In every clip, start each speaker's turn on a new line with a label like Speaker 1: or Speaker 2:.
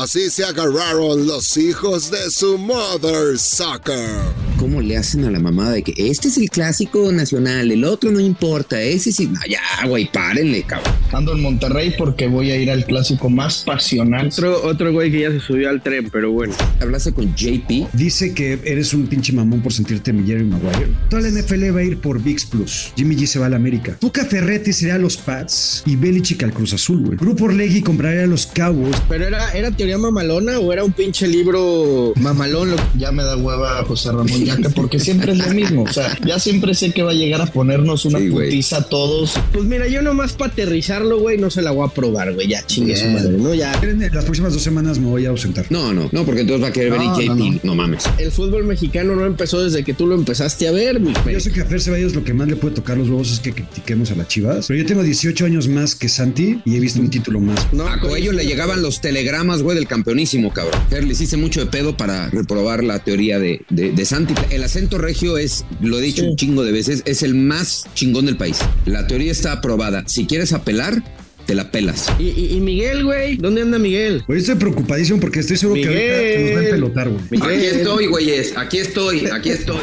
Speaker 1: Así se agarraron los hijos de su mother soccer.
Speaker 2: ¿Cómo le hacen a la mamá de que este es el clásico nacional, el otro no importa, ese sí, no, ya, güey, párenle, cabrón.
Speaker 3: Ando en Monterrey porque voy a ir al clásico más pasional.
Speaker 4: Otro, otro güey que ya se subió al tren, pero bueno.
Speaker 2: Hablaste con JP.
Speaker 5: Dice que eres un pinche mamón por sentirte mi Jerry Maguire. Toda la NFL va a ir por VIX Plus. Jimmy G se va a la América. Tuca Ferretti será a los Pats y Belichick al Cruz Azul, güey. Grupo Orlegui comprará a los Cowboys.
Speaker 4: Pero era, era teoría mamalona o era un pinche libro mamalón.
Speaker 3: Ya me da hueva José Ramón Porque siempre es lo mismo. O sea, ya siempre sé que va a llegar a ponernos una
Speaker 2: Sí,
Speaker 3: putiza a todos.
Speaker 4: Pues mira, yo nomás para aterrizarlo, güey, no se la voy a probar, güey. Ya chingue su madre, ¿no? Ya.
Speaker 5: Las próximas dos semanas me voy a ausentar.
Speaker 2: No, no, no, porque entonces va a querer venir
Speaker 3: No,
Speaker 2: JP.
Speaker 3: no,
Speaker 2: No, mames.
Speaker 4: El fútbol mexicano no empezó desde que tú lo empezaste a ver, mi
Speaker 5: Yo sé que a Fer Ceballos lo que más le puede tocar los huevos es que critiquemos a las chivas. Pero yo tengo 18 años más que Santi y he visto un título más.
Speaker 4: No,
Speaker 2: A Coello le llegaban los telegramas, güey, del campeonísimo, cabrón. Fer, les hice mucho de pedo para reprobar la teoría de, de, de Santi. El acento regio es, lo he dicho un chingo de veces, es el más chingón del país. La teoría está aprobada. Si quieres apelar, te la pelas.
Speaker 4: Y, y- y Miguel, güey, ¿dónde anda Miguel?
Speaker 5: Hoy estoy preocupadísimo porque estoy seguro que
Speaker 4: Miguel.
Speaker 5: nos va a pelotar, güey.
Speaker 4: Miguel.
Speaker 2: Aquí estoy, güeyes. Aquí estoy, aquí estoy.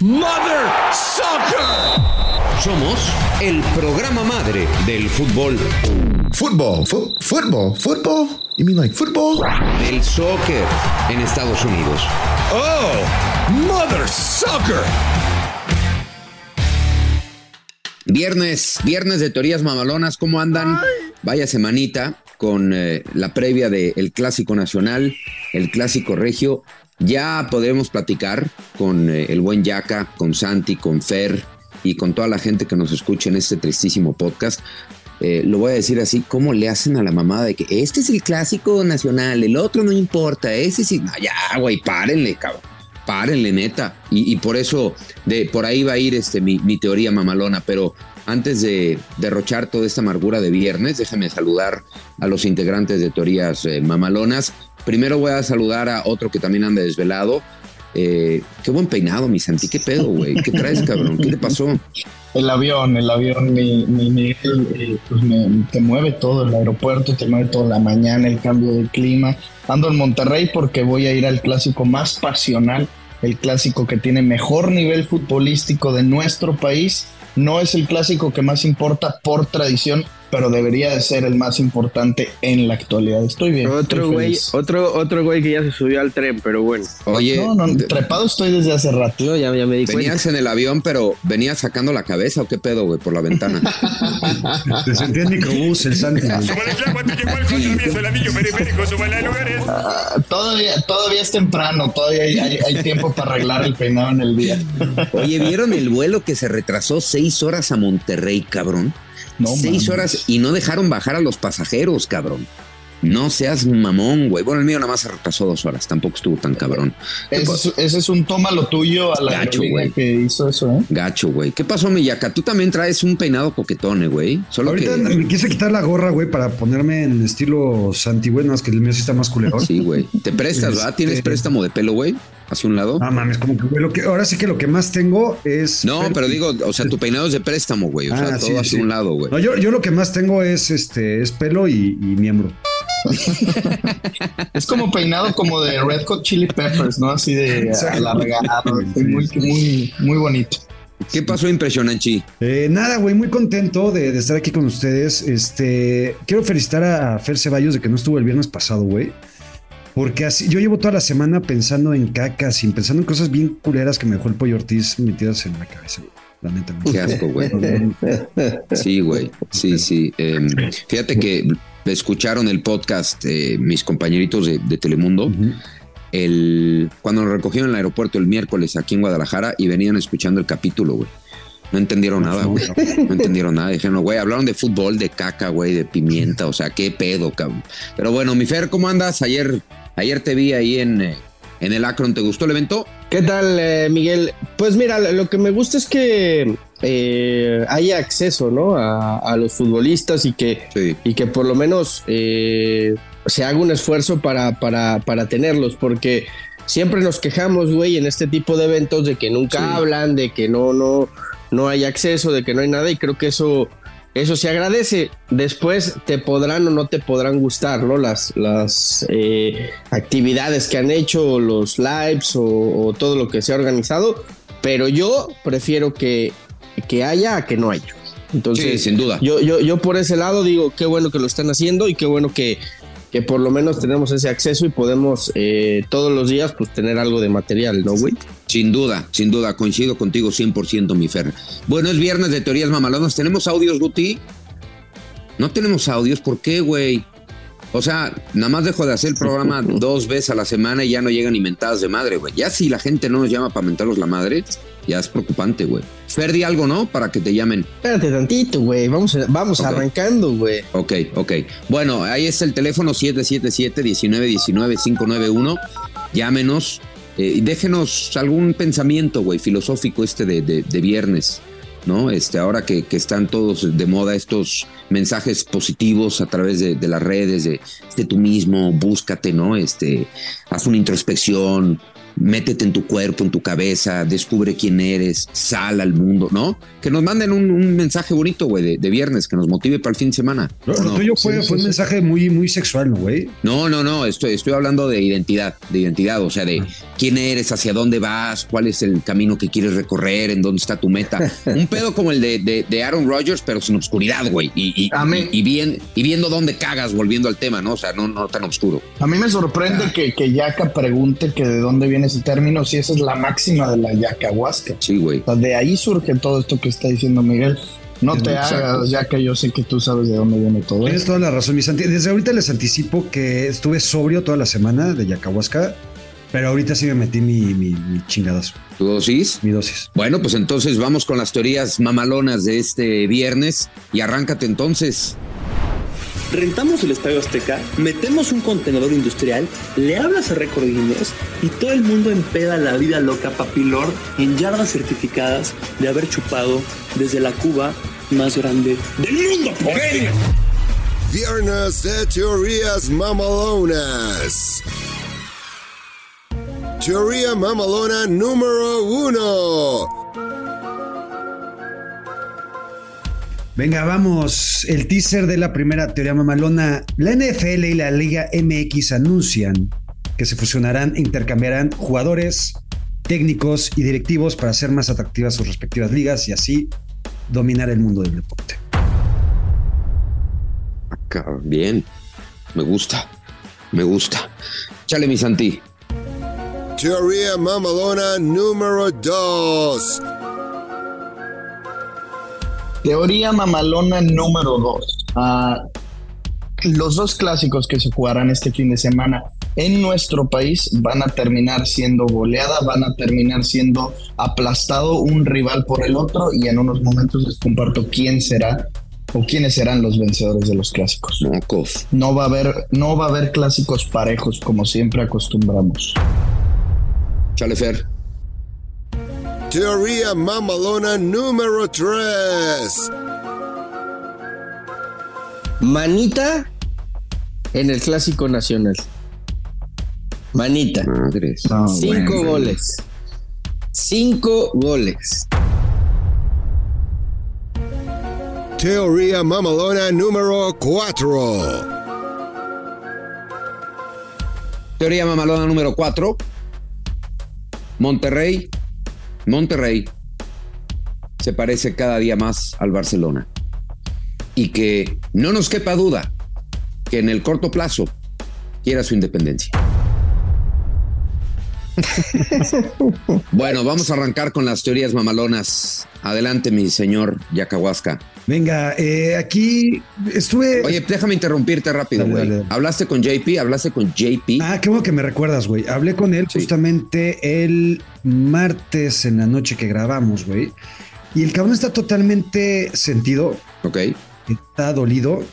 Speaker 6: Mother Soccer.
Speaker 2: Somos el programa madre del fútbol,
Speaker 1: fu- football, football. You mean like football?
Speaker 2: del soccer en Estados Unidos.
Speaker 6: Oh, Mother Soccer.
Speaker 2: Viernes, viernes de teorías mamalonas, ¿cómo andan? Vaya semanita con eh, la previa del Clásico Nacional, el Clásico Regio. Ya podremos platicar con eh, el buen Yaca, con Santi, con Fer y con toda la gente que nos escucha en este tristísimo podcast. Eh, lo voy a decir así, ¿cómo le hacen a la mamada de que este es el Clásico Nacional, el otro no importa, ese sí, no, ya, güey, párenle, cabrón. Párenle, neta. Y, y por eso, de, por ahí va a ir este, mi, teoría mamalona. Pero antes de derrochar toda esta amargura de viernes, déjame saludar a los integrantes de teorías eh, mamalonas. Primero voy a saludar a otro que también anda desvelado. Eh, qué buen peinado, mi Santi. ¿Qué pedo, güey? ¿Qué traes, cabrón? ¿Qué te pasó?
Speaker 3: El avión, el avión, mi, mi Miguel, eh, pues me, te mueve todo el aeropuerto, te mueve toda la mañana, el cambio de clima. Ando en Monterrey porque voy a ir al clásico más pasional, el clásico que tiene mejor nivel futbolístico de nuestro país. No es el clásico que más importa por tradición, pero debería de ser el más importante en la actualidad. Estoy bien.
Speaker 4: Otro
Speaker 3: estoy
Speaker 4: güey, otro, otro güey que ya se subió al tren, pero bueno.
Speaker 2: Oye,
Speaker 3: No, no, trepado estoy desde hace rato.
Speaker 4: Yo ya, ya me di cuenta.
Speaker 2: ¿venías en el avión, pero venías sacando la cabeza o qué pedo, güey, por la ventana?
Speaker 5: Te sentí en microbús,
Speaker 3: todavía, todavía es temprano, todavía hay, hay- hay tiempo para arreglar el peinado en el día.
Speaker 2: Oye, ¿vieron el vuelo que se retrasó seis horas a Monterrey, cabrón?
Speaker 3: No
Speaker 2: seis
Speaker 3: mames.
Speaker 2: horas y no dejaron bajar a los pasajeros, cabrón. No seas mamón, güey. Bueno, el mío nada más se retrasó dos horas, tampoco estuvo tan cabrón. ¿Qué
Speaker 3: Ese es, ese es un toma lo tuyo a la
Speaker 2: Gacho, güey.
Speaker 3: que hizo eso, ¿eh?
Speaker 2: Gacho, güey. ¿Qué pasó, Miyaka? Tú también traes un peinado coquetone, güey. Solo
Speaker 5: Ahorita
Speaker 2: que.
Speaker 5: me quise quitar la gorra, güey, para ponerme en estilo Santi, güey, no, es que el mío sí está más culero.
Speaker 2: Sí, güey. Te prestas, ¿verdad? ¿Tienes
Speaker 5: Este-
Speaker 2: préstamo de pelo, güey? Hacia un lado.
Speaker 5: Ah, mames, como que, lo que, ahora sí que lo que más tengo es.
Speaker 2: No, pero digo, o sea, tu peinado es de préstamo, güey. O sea,
Speaker 5: Ah,
Speaker 2: todo
Speaker 5: sí,
Speaker 2: hacia
Speaker 5: sí.
Speaker 2: un lado, güey.
Speaker 5: No, yo, yo lo que más tengo es este es pelo y, y miembro.
Speaker 3: Es como peinado como de Red Hot Chili Peppers, ¿no? Así de alargado, muy, muy, muy bonito.
Speaker 2: ¿Qué pasó impresionante?
Speaker 5: Eh, nada, güey, muy contento de, de estar aquí con ustedes. Este, quiero felicitar a Fer Ceballos de que no estuvo el viernes pasado, güey. Porque así, yo llevo toda la semana pensando en cacas y pensando en cosas bien culeras que me dejó el pollo Ortiz metidas en la cabeza. La neta.
Speaker 2: Qué asco, güey. Sí, güey. Sí, sí. Em, fíjate que escucharon el podcast eh, mis compañeritos de, de Telemundo. El, cuando nos recogieron en el aeropuerto el miércoles aquí en Guadalajara y venían escuchando el capítulo, güey. No entendieron nada, güey. No entendieron nada. Dijeron, güey, hablaron de fútbol, de caca, güey, de pimienta. O sea, qué pedo, cabrón. Pero bueno, mi Fer, ¿cómo andas? Ayer, ayer te vi ahí en, eh, en el Akron. ¿Te gustó el evento?
Speaker 4: ¿Qué tal, eh, Miguel? Pues mira, lo que me gusta es que eh, haya acceso, ¿no? A, a los futbolistas y que,
Speaker 2: Sí.
Speaker 4: y que por lo menos eh, se haga un esfuerzo para, para, para tenerlos, porque siempre nos quejamos, güey, en este tipo de eventos de que nunca
Speaker 2: Sí.
Speaker 4: hablan, de que no, no, no hay acceso, de que no hay nada, y creo que eso eso se agradece. Después te podrán o no te podrán gustar, ¿no? Las, las eh, actividades que han hecho, los lives o, o todo lo que se ha organizado, pero yo prefiero que, que haya a que no haya. Entonces,
Speaker 2: Sí, sin duda.
Speaker 4: Yo, yo, yo por ese lado digo, qué bueno que lo están haciendo y qué bueno que, que por lo menos tenemos ese acceso y podemos eh, todos los días pues tener algo de material, ¿no, güey?
Speaker 2: Sin duda, sin duda, coincido contigo 100%, mi Fer. Bueno, es viernes de teorías mamalonas. ¿Tenemos audios, Guti? No tenemos audios, ¿por qué, güey? O sea, nada más dejo de hacer el programa dos veces a la semana y ya no llegan inventadas de madre, güey. Ya si la gente no nos llama para mentarnos la madre, ya es preocupante, güey. Fer, di algo, ¿no? Para que te llamen.
Speaker 4: Espérate tantito, güey. Vamos, vamos arrancando, güey.
Speaker 2: Ok, ok. Bueno, ahí es el teléfono 777-1919-591. Llámenos eh, y déjenos algún pensamiento, güey, filosófico este de, de- viernes, ¿no? Este, ahora que, que están todos de moda estos mensajes positivos a través de, de las redes, de, de tú mismo, búscate, ¿no? Este, haz una introspección, métete en tu cuerpo, en tu cabeza, descubre quién eres, sal al mundo, ¿no? Que nos manden un, un mensaje bonito, güey, de, de viernes, que nos motive para el fin de semana.
Speaker 5: Lo,
Speaker 2: ¿O
Speaker 5: lo
Speaker 2: no?
Speaker 5: tuyo fue,
Speaker 3: Sí, sí,
Speaker 5: fue un
Speaker 3: sí.
Speaker 5: mensaje muy, muy sexual, ¿no, güey?
Speaker 2: No, no, no, estoy, estoy hablando de identidad, de identidad, o sea, de quién eres, hacia dónde vas, cuál es el camino que quieres recorrer, en dónde está tu meta. Un pedo como el de, de- de Aaron Rodgers, pero sin obscuridad, güey, y, y, y- y bien, y viendo dónde cagas, volviendo al tema, ¿no? O sea, no, no tan oscuro.
Speaker 3: A mí me sorprende que, que Yaka pregunte que de dónde viene ese término, si esa es la máxima de la yacahuasca.
Speaker 2: Sí, güey.
Speaker 3: O sea, de ahí surge todo esto que está diciendo Miguel. No te
Speaker 2: Exacto.
Speaker 3: hagas, ya que yo sé que tú sabes de dónde viene todo
Speaker 5: Tienes toda la razón, mi Santi. Desde ahorita les anticipo que estuve sobrio toda la semana de Yacahuasca, pero ahorita sí me metí mi, mi, mi chingadazo,
Speaker 2: ¿Tu dosis?
Speaker 5: mi dosis.
Speaker 2: Bueno, pues entonces vamos con las teorías mamalonas de este viernes y arráncate entonces.
Speaker 7: Rentamos el Estadio Azteca, metemos un contenedor industrial, le hablas a Récord Guinness y todo el mundo empeda la vida loca papilor en yardas certificadas de haber chupado desde la cuba más grande del mundo. por él.
Speaker 1: Viernes de teorías mamalonas. Teoría mamalona número uno.
Speaker 5: Venga, vamos. El teaser de la primera teoría mamalona. La NFL y la Liga MX anuncian que se fusionarán e intercambiarán jugadores, técnicos y directivos para hacer más atractivas sus respectivas ligas y así dominar el mundo del deporte.
Speaker 2: Bien, me gusta, me gusta. Chale, mi Santi.
Speaker 1: Teoría mamalona número dos.
Speaker 3: Teoría mamalona número dos. Ah, los dos clásicos que se jugarán este fin de semana en nuestro país van a terminar siendo goleada, van a terminar siendo aplastado un rival por el otro y en unos momentos les comparto quién será o quiénes serán los vencedores de los clásicos.
Speaker 2: Mocos.
Speaker 3: No va a haber, no va a haber clásicos parejos como siempre acostumbramos.
Speaker 2: Chale, Fer.
Speaker 1: Teoría mamalona número tres.
Speaker 4: Manita en el Clásico Nacional. Manita. Cinco goles. Cinco goles.
Speaker 1: Teoría mamalona número cuatro.
Speaker 2: Teoría mamalona número 4. Monterrey. Monterrey se parece cada día más al Barcelona. Y que no nos quepa duda que en el corto plazo quiera su independencia. bueno, vamos a arrancar con las teorías mamalonas. Adelante, mi señor Yacahuasca.
Speaker 5: Venga, eh, aquí estuve.
Speaker 2: Oye, déjame interrumpirte rápido,
Speaker 5: Dale,
Speaker 2: güey.
Speaker 5: dale, dale.
Speaker 2: ¿Hablaste con JP? ¿Hablaste con JP?
Speaker 5: Ah, qué bueno que me recuerdas, güey. Hablé con él
Speaker 2: Sí.
Speaker 5: justamente el martes en la noche que grabamos, güey. Y el cabrón está totalmente sentido,
Speaker 2: Ok.
Speaker 5: está dolido.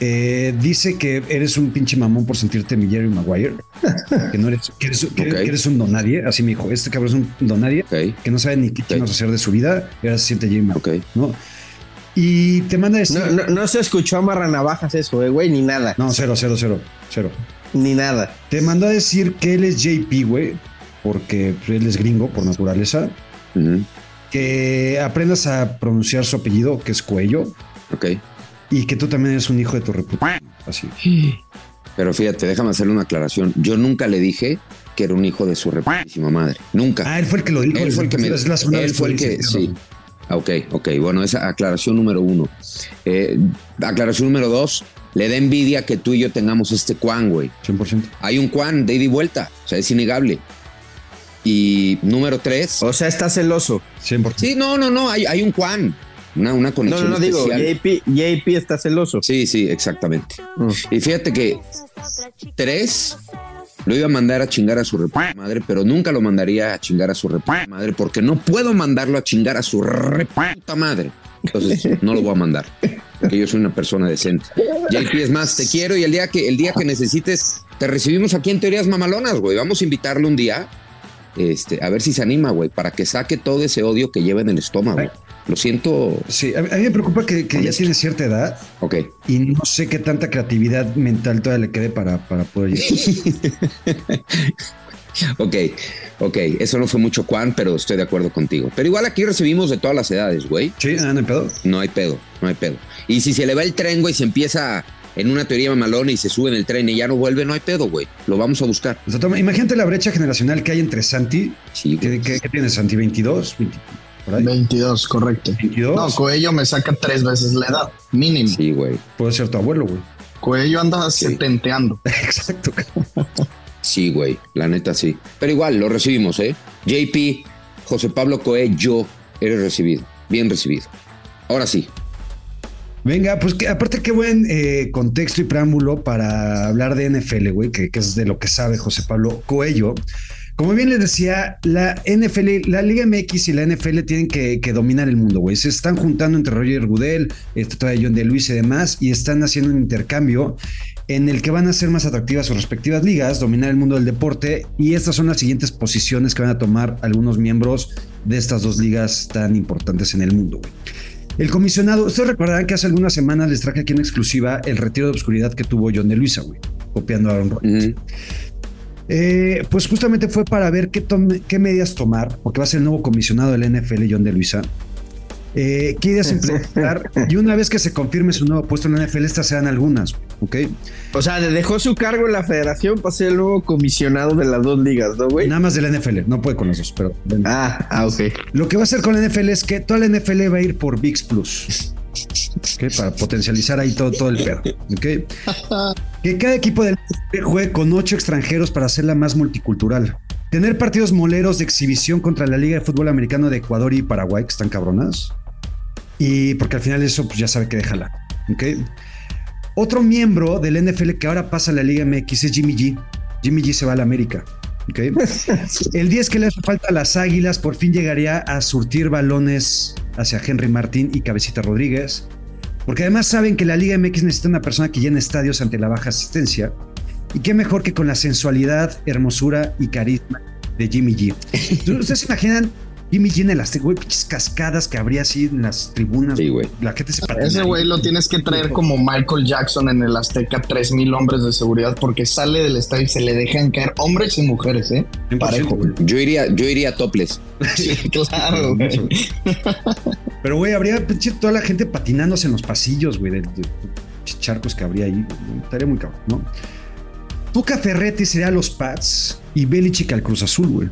Speaker 5: Eh, dice que eres un pinche mamón por sentirte mi Jerry Maguire. Que no eres, que eres, que eres-
Speaker 2: Ok.
Speaker 5: que eres un donadie. Así me dijo, este cabrón es un donadie
Speaker 2: Ok.
Speaker 5: que no sabe ni qué chingados hacer de su vida. Y ahora se siente Jerry Maguire,
Speaker 2: Ok.
Speaker 5: ¿no? Y te manda a decir.
Speaker 4: No, no, no se escuchó amarra navajas eso, eh, güey, ni nada.
Speaker 5: no, cero, cero, cero, cero.
Speaker 4: Ni nada.
Speaker 5: Te mandó a decir que él es JP, güey, porque él es gringo por naturaleza. Que aprendas a pronunciar su apellido, que es Cuello.
Speaker 2: Ok.
Speaker 5: y que tú también eres un hijo de tu reputación. Así.
Speaker 2: Pero fíjate, déjame hacerle una aclaración. Yo nunca le dije que era un hijo de su reputísima madre. Nunca.
Speaker 5: Ah, él fue el que lo dijo.
Speaker 2: Él fue el que me Él fue el que. Sí. Ah, Ok, ok. Bueno, esa aclaración número uno. Eh, aclaración número dos. Le da envidia que tú y yo tengamos este Juan, güey.
Speaker 5: 100%.
Speaker 2: Hay un Juan de ida y vuelta. O sea, es innegable. Y número tres.
Speaker 4: O sea, está celoso.
Speaker 5: 100%.
Speaker 2: Sí, no, no, no. Hay, hay un Juan. Una, una
Speaker 4: No,
Speaker 2: conexión.
Speaker 4: no, no, digo,
Speaker 2: especial.
Speaker 4: JP, JP está celoso.
Speaker 2: Sí, sí, exactamente.
Speaker 4: Mm.
Speaker 2: Y fíjate que tres lo iba a mandar a chingar a su rep madre, pero nunca lo mandaría a chingar a su rep madre porque no puedo mandarlo a chingar a su rep madre. Entonces no lo voy a mandar. Porque yo soy una persona decente. JP, es más, te quiero y el día que el día que necesites te recibimos aquí en Teorías Mamalonas, güey. Vamos a invitarlo un día. Este, a ver si se anima, güey, para que saque todo ese odio que lleva en el estómago. Lo siento.
Speaker 5: Sí, a, mí me preocupa que, que ya tiene cierta edad
Speaker 2: Ok.
Speaker 5: y no sé qué tanta creatividad mental todavía le quede para, para poder llegar.
Speaker 2: Ok, ok, eso no fue mucho Juan, pero estoy de acuerdo contigo. Pero igual aquí recibimos de todas las edades, güey.
Speaker 5: Sí, no hay pedo.
Speaker 2: No hay pedo, no hay pedo. Y si se le va el tren, güey, se empieza en una teoría mamalona y se sube en el tren y ya no vuelve, no hay pedo, güey. Lo vamos a buscar.
Speaker 5: O sea, toma- imagínate la brecha generacional que hay entre Santi.
Speaker 2: Sí, güey.
Speaker 5: ¿Qué, qué, qué tienes, Santi? ¿22? 20, por ahí.
Speaker 3: 22, correcto.
Speaker 5: 22.
Speaker 3: No, Coello me saca tres veces la edad, mínimo.
Speaker 2: Sí, güey.
Speaker 5: Puede ser tu abuelo, güey.
Speaker 3: Coello anda setenteando.
Speaker 5: Exacto.
Speaker 2: Sí, güey. La neta, sí. Pero igual, lo recibimos, ¿eh? JP, José Pablo Coe, yo, eres recibido. Bien recibido. Ahora sí.
Speaker 5: Venga, pues que, aparte qué buen eh, contexto y preámbulo para hablar de NFL, güey, que, que es de lo que sabe José Pablo Coello. Como bien les decía, la NFL, la Liga MX y la NFL tienen que, dominar el mundo, güey. Se están juntando entre Roger Goodell, este, todavía John de Luis y demás, y están haciendo un intercambio en el que van a ser más atractivas sus respectivas ligas, dominar el mundo del deporte, y estas son las siguientes posiciones que van a tomar algunos miembros de estas dos ligas tan importantes en el mundo, güey. El comisionado, ustedes recordarán que hace algunas semanas les traje aquí en exclusiva el retiro de obscuridad que tuvo John de Luisa, güey, copiando a Aaron Rodgers. Eh, pues justamente fue para ver qué, tome- qué medidas tomar, porque va a ser el nuevo comisionado del NFL, John de Luisa. Eh, ¿Qué ideas implementar? y una vez que se confirme su nuevo puesto en la NFL, estas serán algunas, ¿ok?
Speaker 4: O sea, dejó su cargo en la federación para ser el nuevo comisionado de las dos ligas, ¿no, güey?
Speaker 5: Nada más de la NFL, no puede con los dos, pero bueno.
Speaker 4: Ah, ah, ok.
Speaker 5: Lo que va a hacer con la NFL es que toda la NFL va a ir por VIX Plus. ¿ok? Para potencializar ahí todo, todo el pedo. ¿ok? Que cada equipo del NFL juegue con ocho extranjeros para hacerla más multicultural. Tener partidos moleros de exhibición contra la Liga de Fútbol Americano de Ecuador y Paraguay, que están cabronas. Y porque al final eso pues, ya sabe que déjala. ¿ok? Otro miembro del NFL que ahora pasa a la Liga MX es Jimmy G. Jimmy G se va a la América. ¿ok? El 10 que le hace falta a las Águilas por fin llegaría a surtir balones hacia Henry Martín y Cabecita Rodríguez. Porque además saben que la Liga MX necesita una persona que llene estadios ante la baja asistencia. Y qué mejor que con la sensualidad, hermosura y carisma de Jimmy G. ¿Ustedes se imaginan Jimmy G en las güey, pinches cascadas que habría así en las tribunas?
Speaker 2: Sí, güey.
Speaker 5: La gente se patina
Speaker 3: Ese güey lo tienes que traer como Michael Jackson en el Azteca, 3000 hombres de seguridad, porque sale del estadio y se le dejan caer hombres y mujeres, ¿eh?
Speaker 5: 100%,
Speaker 3: Parejo.
Speaker 2: Yo iría, yo iría topless.
Speaker 3: Sí, claro, güey.
Speaker 5: Pero, güey, habría pinche toda la gente patinándose en los pasillos, güey, de, de- charcos que habría ahí. Estaría muy cabrón, ¿no? Tuca Ferretti sería a los Pats y Belichick al Cruz Azul, güey.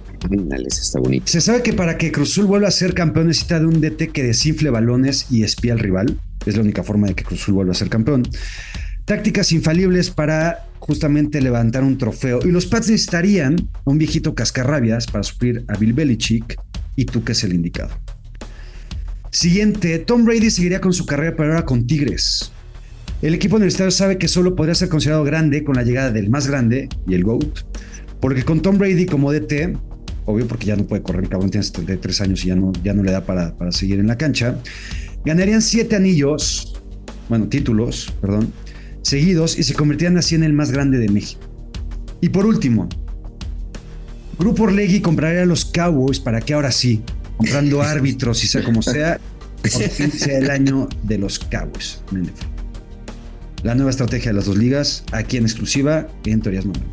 Speaker 2: Está bonito.
Speaker 5: Se sabe que para que Cruz Azul vuelva a ser campeón necesita de un DT que desinfle balones y espía al rival. Es la única forma de que Cruz Azul vuelva a ser campeón. Tácticas infalibles para justamente levantar un trofeo. Y los Pats necesitarían a un viejito cascarrabias para suplir a Bill Belichick y Tuca es el indicado. Siguiente, Tom Brady seguiría con su carrera, pero ahora con Tigres. El equipo universitario sabe que solo podría ser considerado grande con la llegada del más grande y el GOAT, porque con Tom Brady como DT, obvio porque ya no puede correr, cabrón tiene 73 años y ya no, ya no le da para, para seguir en la cancha, ganarían siete anillos, bueno, títulos, perdón, seguidos y se convertirían así en el más grande de México. Y por último, Grupo Orlegui compraría a los Cowboys para que ahora sí, comprando árbitros y sea como sea, sea el año de los Cowboys. en NFL. La nueva estrategia de las dos ligas, aquí en exclusiva, en Teorías Manuales.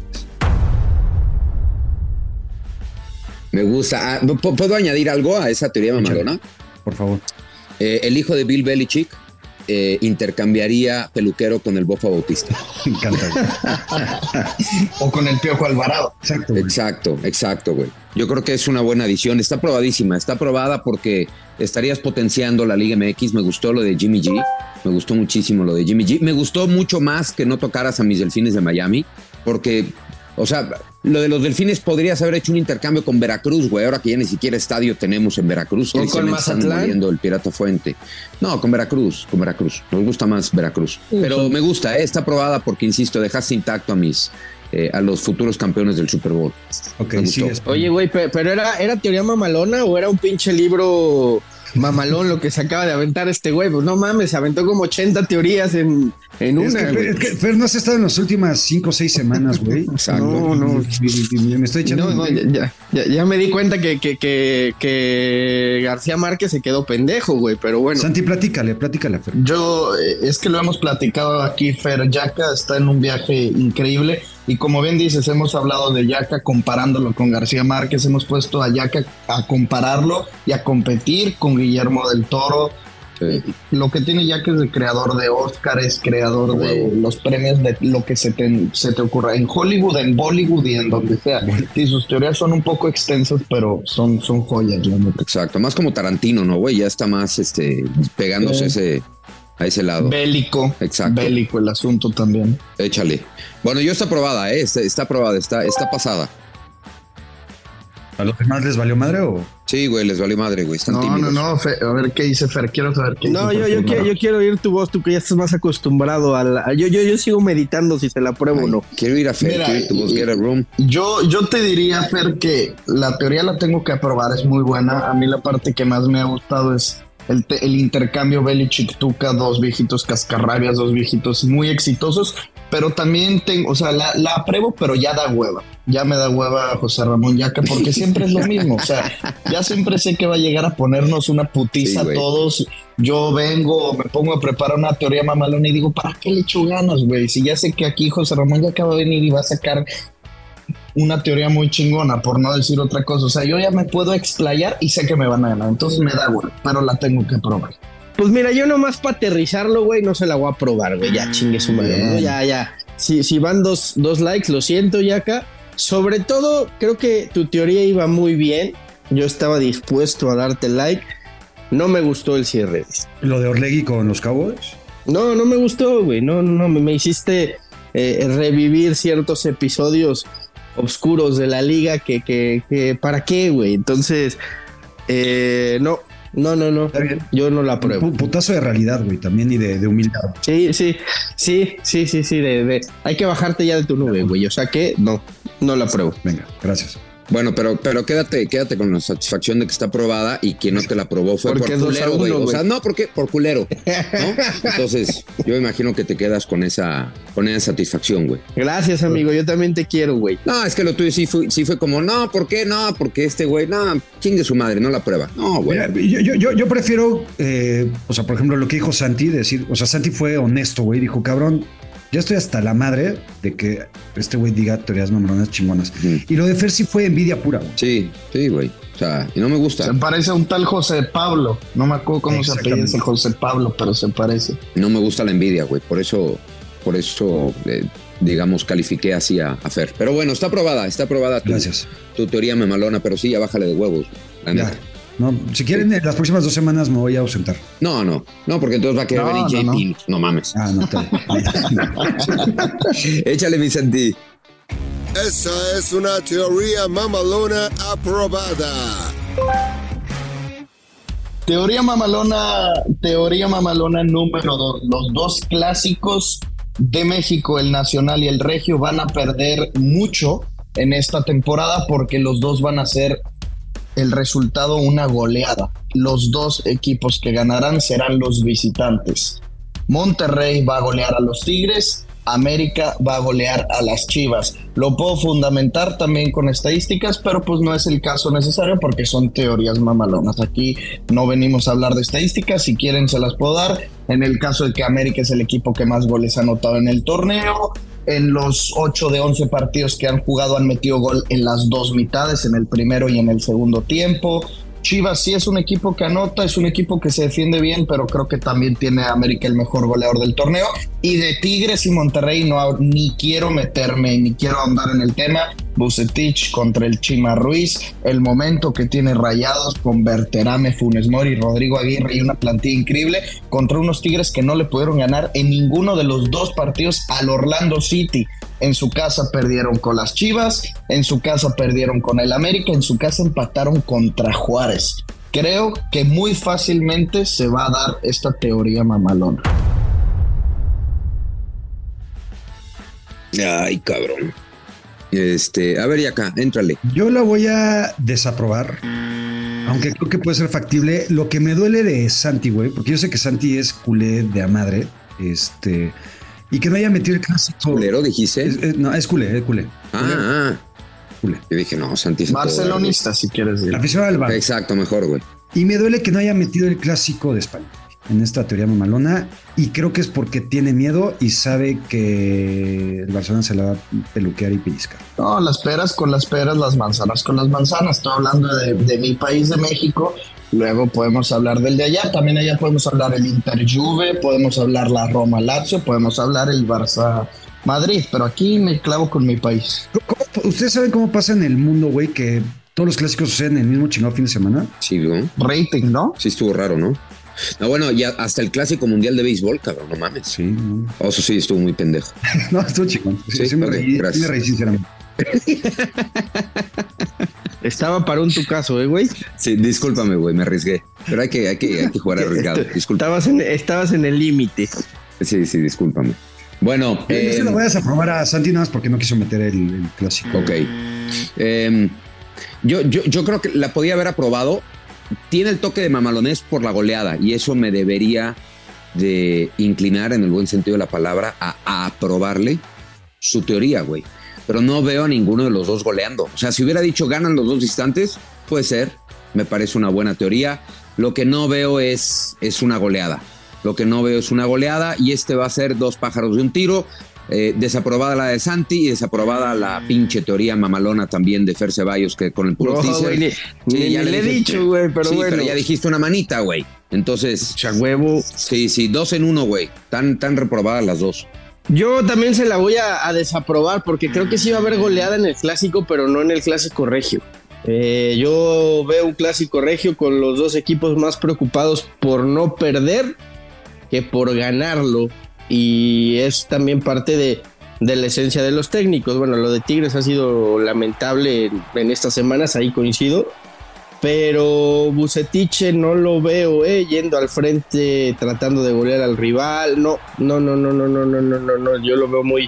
Speaker 2: Me gusta. Ah, ¿pu- ¿Puedo añadir algo a esa teoría mamalona?
Speaker 5: Por favor.
Speaker 2: Eh, el hijo de Bill Belichick eh, intercambiaría peluquero con el Bofa Bautista.
Speaker 5: Me encanta.
Speaker 3: O con el Piojo Alvarado.
Speaker 5: Exacto. güey.
Speaker 2: Exacto, exacto, güey. Yo creo que es una buena adición. Está probadísima, está probada porque estarías potenciando la Liga MX. Me gustó lo de Jimmy G. Me gustó muchísimo lo de Jimmy G. Me gustó mucho más que no tocaras a mis delfines de Miami, porque, o sea, lo de los delfines podrías haber hecho un intercambio con Veracruz, güey. Ahora que ya ni siquiera estadio tenemos en Veracruz.
Speaker 4: ¿O con Mazatlán?
Speaker 2: el Pirata Fuente. No, con Veracruz, con Veracruz. Nos gusta más Veracruz. Pero me gusta, eh, está probada porque, insisto, dejaste intacto a mis. eh, a los futuros campeones del Super Bowl.
Speaker 5: Ok, sigues.
Speaker 4: Oye, güey, pe- pero era, ¿era teoría mamalona o era un pinche libro mamalón lo que se acaba de aventar este güey? Pues no mames, se aventó como 80 teorías en, en
Speaker 5: Es
Speaker 4: una.
Speaker 5: que,
Speaker 4: güey.
Speaker 5: es que Fer no has estado en las últimas cinco o seis semanas, güey.
Speaker 2: Exacto.
Speaker 4: No, no.
Speaker 5: Me estoy echando.
Speaker 4: No, no, ya, ya, ya me di cuenta que, que, que, que García Márquez se quedó pendejo, güey, pero bueno.
Speaker 5: Santi, platícale, platícale, Fer.
Speaker 3: Yo, eh, es que lo hemos platicado aquí, Fer Yaka está en un viaje increíble y como bien dices, hemos hablado de Yaka comparándolo con García Márquez, hemos puesto a Yaka a compararlo y a competir con Guillermo del Toro.
Speaker 2: Sí.
Speaker 3: Lo que tiene Yaka es de creador de Oscar, es creador de los premios de lo que se te, se te ocurra en Hollywood, en Bollywood y en donde sea. Y sus teorías son un poco extensas, pero son, son joyas, la neta.
Speaker 2: Exacto, más como Tarantino, ¿no, güey? Ya está más este, pegándose
Speaker 3: Sí.
Speaker 2: ese, a ese lado.
Speaker 3: Bélico,
Speaker 2: Exacto.
Speaker 3: bélico el asunto también.
Speaker 2: Échale. Bueno, yo está probada, ¿eh? Está, está probada, está, está pasada.
Speaker 5: ¿A los demás les valió madre o?
Speaker 2: Sí, güey, les valió madre, güey. Están
Speaker 3: No, no,
Speaker 2: tímidos.
Speaker 3: no, a ver qué dice Fer, quiero saber qué
Speaker 4: No,
Speaker 3: dice
Speaker 4: yo,
Speaker 3: Fer
Speaker 4: yo, quiero, yo quiero oír tu voz, tú que ya estás más acostumbrado a la... Yo, yo, yo sigo meditando si se la pruebo o no.
Speaker 2: Quiero ir a Fer,
Speaker 3: Mira,
Speaker 2: quiero ir a tu voz, get a room.
Speaker 3: Yo, yo te diría, Fer, que la teoría la tengo que aprobar, es muy buena. A mí la parte que más me ha gustado es el, el intercambio Belichick-Tuca, dos viejitos cascarrabias, dos viejitos muy exitosos, pero también tengo, o sea, la, la apruebo, pero ya da hueva. Ya me da hueva José Ramón Yaca, porque siempre es lo mismo. O sea, ya siempre sé que va a llegar a ponernos una putiza
Speaker 2: Sí,
Speaker 3: a todos. Yo vengo, me pongo a preparar una teoría mamalona y digo, ¿para qué le echo ganas, güey? Si ya sé que aquí José Ramón Yaca va a venir y va a sacar una teoría muy chingona, por no decir otra cosa. O sea, yo ya me puedo explayar y sé que me van a ganar. Entonces me da hueva, pero la tengo que probar.
Speaker 4: Pues mira, yo nomás para aterrizarlo, güey, no se la voy a probar, güey. Ya chingue su madre, ¿no? Ya, ya. Si, si van dos, dos likes, lo siento, Yaka. Sobre todo, creo que tu teoría iba muy bien. Yo estaba dispuesto a darte like. No me gustó el cierre.
Speaker 5: Lo de Orlegui con los Cowboys.
Speaker 4: No, no me gustó, güey. No, no, no. Me, me hiciste eh, revivir ciertos episodios oscuros de la liga que, que, que ¿para qué, güey? Entonces, eh, no, no, no, no.
Speaker 5: Está bien.
Speaker 4: Yo no la apruebo.
Speaker 5: Pu- Putazo de realidad, güey, también y de, de humildad.
Speaker 4: Sí, sí, sí, sí, sí, sí. De, de- hay que bajarte ya de tu nube, güey. O sea que no, no la apruebo.
Speaker 5: Venga, gracias.
Speaker 2: Bueno, pero, pero quédate, quédate con la satisfacción de que está probada y quien no te la probó fue
Speaker 4: Porque
Speaker 2: por culero, güey. O sea, no, porque por culero. ¿no? Entonces, yo imagino que te quedas con esa, con esa satisfacción, güey.
Speaker 4: Gracias, amigo. Yo también te quiero, güey.
Speaker 2: No, es que lo tuyo sí fue, sí fue como, no, ¿por qué? No, porque este güey, no, chingue su madre, no la prueba. No, güey.
Speaker 5: Yo, yo, yo prefiero, eh, o sea, por ejemplo, lo que dijo Santi, decir, o sea, Santi fue honesto, güey, dijo, cabrón, ya estoy hasta la madre de que este güey diga teorías mamalonas chingonas.
Speaker 2: Ujú.
Speaker 5: Y lo de Fer sí fue envidia pura, güey.
Speaker 2: Sí, sí, güey. O sea, y no me gusta.
Speaker 3: Se parece a un tal José Pablo. No me acuerdo cómo se apellida ese José Pablo, pero se parece.
Speaker 2: No me gusta la envidia, güey. Por eso, por eso, eh, digamos, califiqué así a, a Fer. Pero bueno, está aprobada, está aprobada tu,
Speaker 5: Gracias.
Speaker 2: tu teoría memalona, pero sí, ya bájale de huevos. La
Speaker 5: Ya.
Speaker 2: neta.
Speaker 5: No, si quieren, en las próximas dos semanas me voy a ausentar.
Speaker 2: No, no, no, porque entonces va a querer
Speaker 3: No,
Speaker 2: venir
Speaker 3: no,
Speaker 2: JP. No, mames.
Speaker 5: Ah, no, te...
Speaker 2: Échale, Vicente.
Speaker 1: Esa es una teoría mamalona aprobada.
Speaker 3: Teoría mamalona, teoría mamalona número dos. Los dos clásicos de México, el Nacional y el Regio, van a perder mucho en esta temporada porque los dos van a ser el resultado una goleada. Los dos equipos que ganarán serán los visitantes. Monterrey va a golear a los Tigres, América va a golear a las Chivas. Lo puedo fundamentar también con estadísticas, pero pues no es el caso necesario porque son teorías mamalonas. Aquí no venimos a hablar de estadísticas, si quieren se las puedo dar. En el caso de que América es el equipo que más goles ha anotado en el torneo, en los 8 de 11 partidos que han jugado han metido gol en las dos mitades, en el primero y en el segundo tiempo. Chivas sí es un equipo que anota, es un equipo que se defiende bien, pero creo que también tiene a América el mejor goleador del torneo. Y de Tigres y Monterrey no ni quiero meterme, ni quiero andar en el tema. Bucetich contra el Chima Ruiz, el momento que tiene Rayados con Berterame, Funes Mori, Rodrigo Aguirre y una plantilla increíble contra unos Tigres que no le pudieron ganar en ninguno de los dos partidos al Orlando City. En su casa perdieron con las Chivas, en su casa perdieron con el América, en su casa empataron contra Juárez. Creo que muy fácilmente se va a dar esta teoría mamalona.
Speaker 2: Ay, cabrón. Este, a ver, y acá, éntrale.
Speaker 5: Yo la voy a desaprobar. Aunque creo que puede ser factible. Lo que me duele de Santi, güey, porque yo sé que Santi es culé de a madre. Este. Y que no haya metido el clásico.
Speaker 2: ¿Culero dijiste?
Speaker 5: Es- es- no, es culé, es culé.
Speaker 2: ah, ah.
Speaker 5: Culé.
Speaker 2: Yo dije, no, Santi. todo
Speaker 3: Barcelonista, si quieres decir.
Speaker 5: Aficionado al
Speaker 2: güey.
Speaker 5: Bar.
Speaker 2: Exacto, mejor, güey.
Speaker 5: Y me duele que no haya metido el clásico de España en esta teoría mamalona. Y creo que es porque tiene miedo y sabe que el Barcelona se la va a peluquear y pellizcar.
Speaker 3: No, las peras con las peras, las manzanas con las manzanas. Estoy hablando de, de mi país, de México. Luego podemos hablar del de allá. También allá podemos hablar el Inter Juve, podemos hablar la Roma Lazio, podemos hablar el Barça Madrid. Pero aquí me clavo con mi país.
Speaker 5: ¿Cómo- ¿Ustedes saben cómo pasa en el mundo, güey, que todos los clásicos suceden el mismo chingado fin de semana?
Speaker 2: Sí, ¿no?
Speaker 3: Rating, ¿no?
Speaker 2: Sí estuvo raro, ¿no? No, bueno, ya hasta el clásico mundial de béisbol, cabrón, no mames.
Speaker 5: Sí, no,
Speaker 2: Oh, eso sí, estuvo muy pendejo.
Speaker 5: no estuvo chingón. Sí,
Speaker 2: Sí,
Speaker 5: sí me reí, sí
Speaker 2: gracias.
Speaker 5: me reí, sinceramente.
Speaker 4: Estaba para un tu caso, eh, güey.
Speaker 2: Sí, discúlpame, güey, me arriesgué. Pero hay que, hay que, hay que jugar arriesgado. Disculpa.
Speaker 4: Estabas en, estabas en el límite.
Speaker 2: Sí, sí, discúlpame. Bueno,
Speaker 5: Yo
Speaker 2: eh,
Speaker 5: se lo voy a desaprobar a Santi nada más porque no quiso meter el, el clásico.
Speaker 2: ok. Eh, yo, yo, yo creo que la podía haber aprobado. Tiene el toque de mamalonés por la goleada y eso me debería de inclinar en el buen sentido de la palabra a, aprobarle su teoría, güey. Pero no veo a ninguno de los dos goleando. O sea, si hubiera dicho ganan los dos instantes, puede ser. Me parece una buena teoría. Lo que no veo es, es una goleada. Lo que no veo es una goleada y este va a ser dos pájaros de un tiro. Eh, desaprobada la de Santi y desaprobada la pinche teoría mamalona también de Fer Ceballos que con el puro
Speaker 4: No, güey,
Speaker 2: Sí, ya
Speaker 4: le he dicho, güey, pero
Speaker 2: sí,
Speaker 4: bueno.
Speaker 2: pero ya dijiste una manita, güey. Entonces,
Speaker 4: Cha huevo.
Speaker 2: sí, sí, dos en uno, güey. Tan, tan reprobadas las dos.
Speaker 4: Yo también se la voy a, a desaprobar porque creo que sí va a haber goleada en el clásico, pero no en el clásico regio. Eh, yo veo un clásico regio con los dos equipos más preocupados por no perder que por ganarlo. Y es también parte de, de la esencia de los técnicos. Bueno, lo de Tigres ha sido lamentable en, en estas semanas, ahí coincido. Pero Bucetiche no lo veo eh, yendo al frente tratando de golear al rival. No, no, no, no, no, no, no, no, no, no. Yo lo veo muy,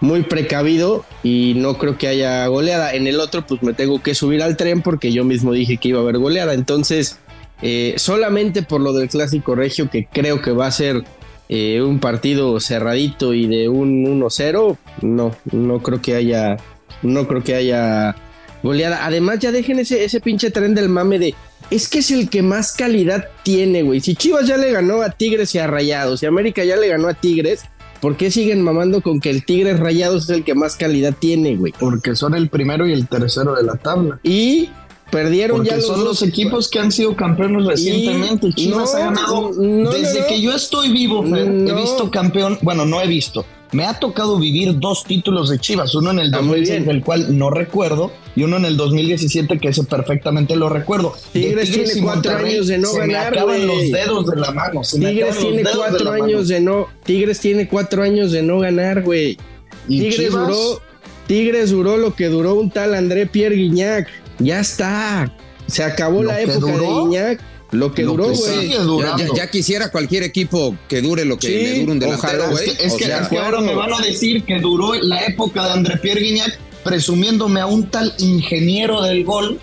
Speaker 4: muy precavido y no creo que haya goleada. En el otro, pues me tengo que subir al tren porque yo mismo dije que iba a haber goleada. Entonces, eh, solamente por lo del clásico regio, que creo que va a ser eh, un partido cerradito y de un 1-0, no, no creo que haya, no creo que haya goleada. Además, ya dejen ese, ese pinche tren del mame de. Es que es el que más calidad tiene, güey. Si Chivas ya le ganó a Tigres y a Rayados, y América ya le ganó a Tigres, ¿por qué siguen mamando con que el Tigres Rayados es el que más calidad tiene, güey?
Speaker 3: Porque son el primero y el tercero de la tabla.
Speaker 4: Y perdieron ya
Speaker 3: Porque
Speaker 4: los
Speaker 3: son los equipos que han sido campeones recientemente.
Speaker 4: Y-
Speaker 3: Chivas
Speaker 4: no,
Speaker 3: ha ganado.
Speaker 4: no,
Speaker 3: Desde
Speaker 4: no,
Speaker 3: que yo estoy vivo, Fer, he visto campeón. Bueno, no he visto. Me ha tocado vivir dos títulos de Chivas, uno en el
Speaker 4: Ah, muy
Speaker 3: 2006,
Speaker 4: bien.
Speaker 3: el cual no recuerdo, y uno en el 2017, que ese perfectamente lo recuerdo.
Speaker 4: Tigres tiene cuatro
Speaker 3: Monterrey,
Speaker 4: años de no
Speaker 3: se
Speaker 4: ganar,
Speaker 3: me acaban los dedos de la mano. se
Speaker 4: Tigres tiene
Speaker 3: de
Speaker 4: cuatro años de no. Tigres tiene cuatro años de no ganar, güey.
Speaker 3: ¿Y
Speaker 4: Tigres
Speaker 3: Chivas?
Speaker 4: duró, Tigres duró lo que duró un tal André Pierre Guignac. Ya está. Se acabó
Speaker 3: ¿Lo
Speaker 4: la época de? Guignac. Lo que
Speaker 3: Lo
Speaker 4: duró, güey.
Speaker 2: Ya,
Speaker 3: durando.
Speaker 2: ya- ya quisiera cualquier equipo que dure lo que
Speaker 4: Sí,
Speaker 2: le dure un delantero, güey.
Speaker 3: Es que, es
Speaker 2: O
Speaker 3: que-
Speaker 2: sea,
Speaker 3: es que ahora me van a decir que duró la época de André Pierre Guignac presumiéndome a un tal ingeniero del gol,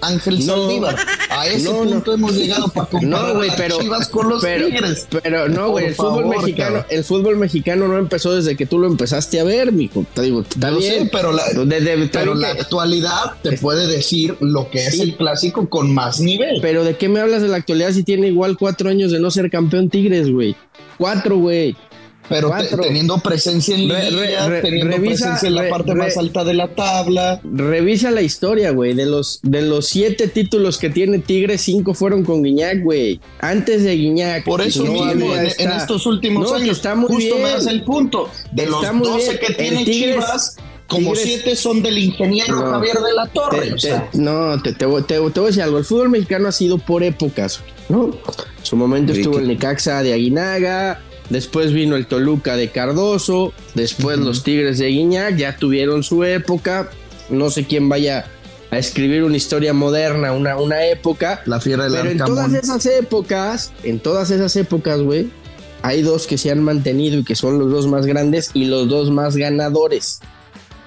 Speaker 3: Ángel
Speaker 4: No.
Speaker 3: Saldívar. A ese
Speaker 4: No,
Speaker 3: punto hemos llegado para comparar
Speaker 4: No,
Speaker 3: a
Speaker 4: pero,
Speaker 3: Chivas con los
Speaker 4: pero,
Speaker 3: Tigres.
Speaker 4: pero no, güey, el fútbol mexicano, el fútbol mexicano no empezó desde que tú lo empezaste a ver, mijo. Te digo, está
Speaker 3: Yo
Speaker 4: bien.
Speaker 3: sé, pero la,
Speaker 4: De- de- está
Speaker 3: pero la
Speaker 4: que-
Speaker 3: actualidad te puede decir lo que es
Speaker 4: Sí.
Speaker 3: el clásico con más nivel.
Speaker 4: Pero ¿de qué me hablas de la actualidad si tiene igual cuatro años de no ser campeón Tigres, güey? Cuatro, güey.
Speaker 3: Pero te- teniendo presencia en
Speaker 4: re-
Speaker 3: teniendo
Speaker 4: revisa-
Speaker 3: presencia en la
Speaker 4: re-
Speaker 3: parte
Speaker 4: re-
Speaker 3: más alta de la tabla.
Speaker 4: Revisa la historia, güey. De los, de los siete títulos que tiene Tigres, cinco fueron con Guiñac, güey. Antes de Guiñac.
Speaker 3: Por eso
Speaker 4: no
Speaker 3: mismo, en, en estos últimos
Speaker 4: No,
Speaker 3: años,
Speaker 4: está muy
Speaker 3: justo me
Speaker 4: bien.
Speaker 3: das el punto. De
Speaker 4: Está
Speaker 3: los
Speaker 4: muy
Speaker 3: 12
Speaker 4: bien.
Speaker 3: que tiene
Speaker 4: Tigres-
Speaker 3: Chivas, como
Speaker 4: Tigres-
Speaker 3: 7 son del ingeniero
Speaker 4: No.
Speaker 3: Javier de la Torre.
Speaker 4: Te-
Speaker 3: o
Speaker 4: te-
Speaker 3: sea,
Speaker 4: no, te, te voy- te- te voy a decir algo. El fútbol mexicano ha sido por épocas, ¿no? En su momento estuvo el Necaxa de Aguinaga, después vino el Toluca de Cardoso, después los Tigres de Guiñac, ya tuvieron su época. No sé quién vaya a escribir una historia moderna, una, una época.
Speaker 3: la fiera del
Speaker 4: Pero en
Speaker 3: Arcamón.
Speaker 4: todas esas épocas, en todas esas épocas, güey, hay dos que se han mantenido y que son los dos más grandes y los dos más ganadores.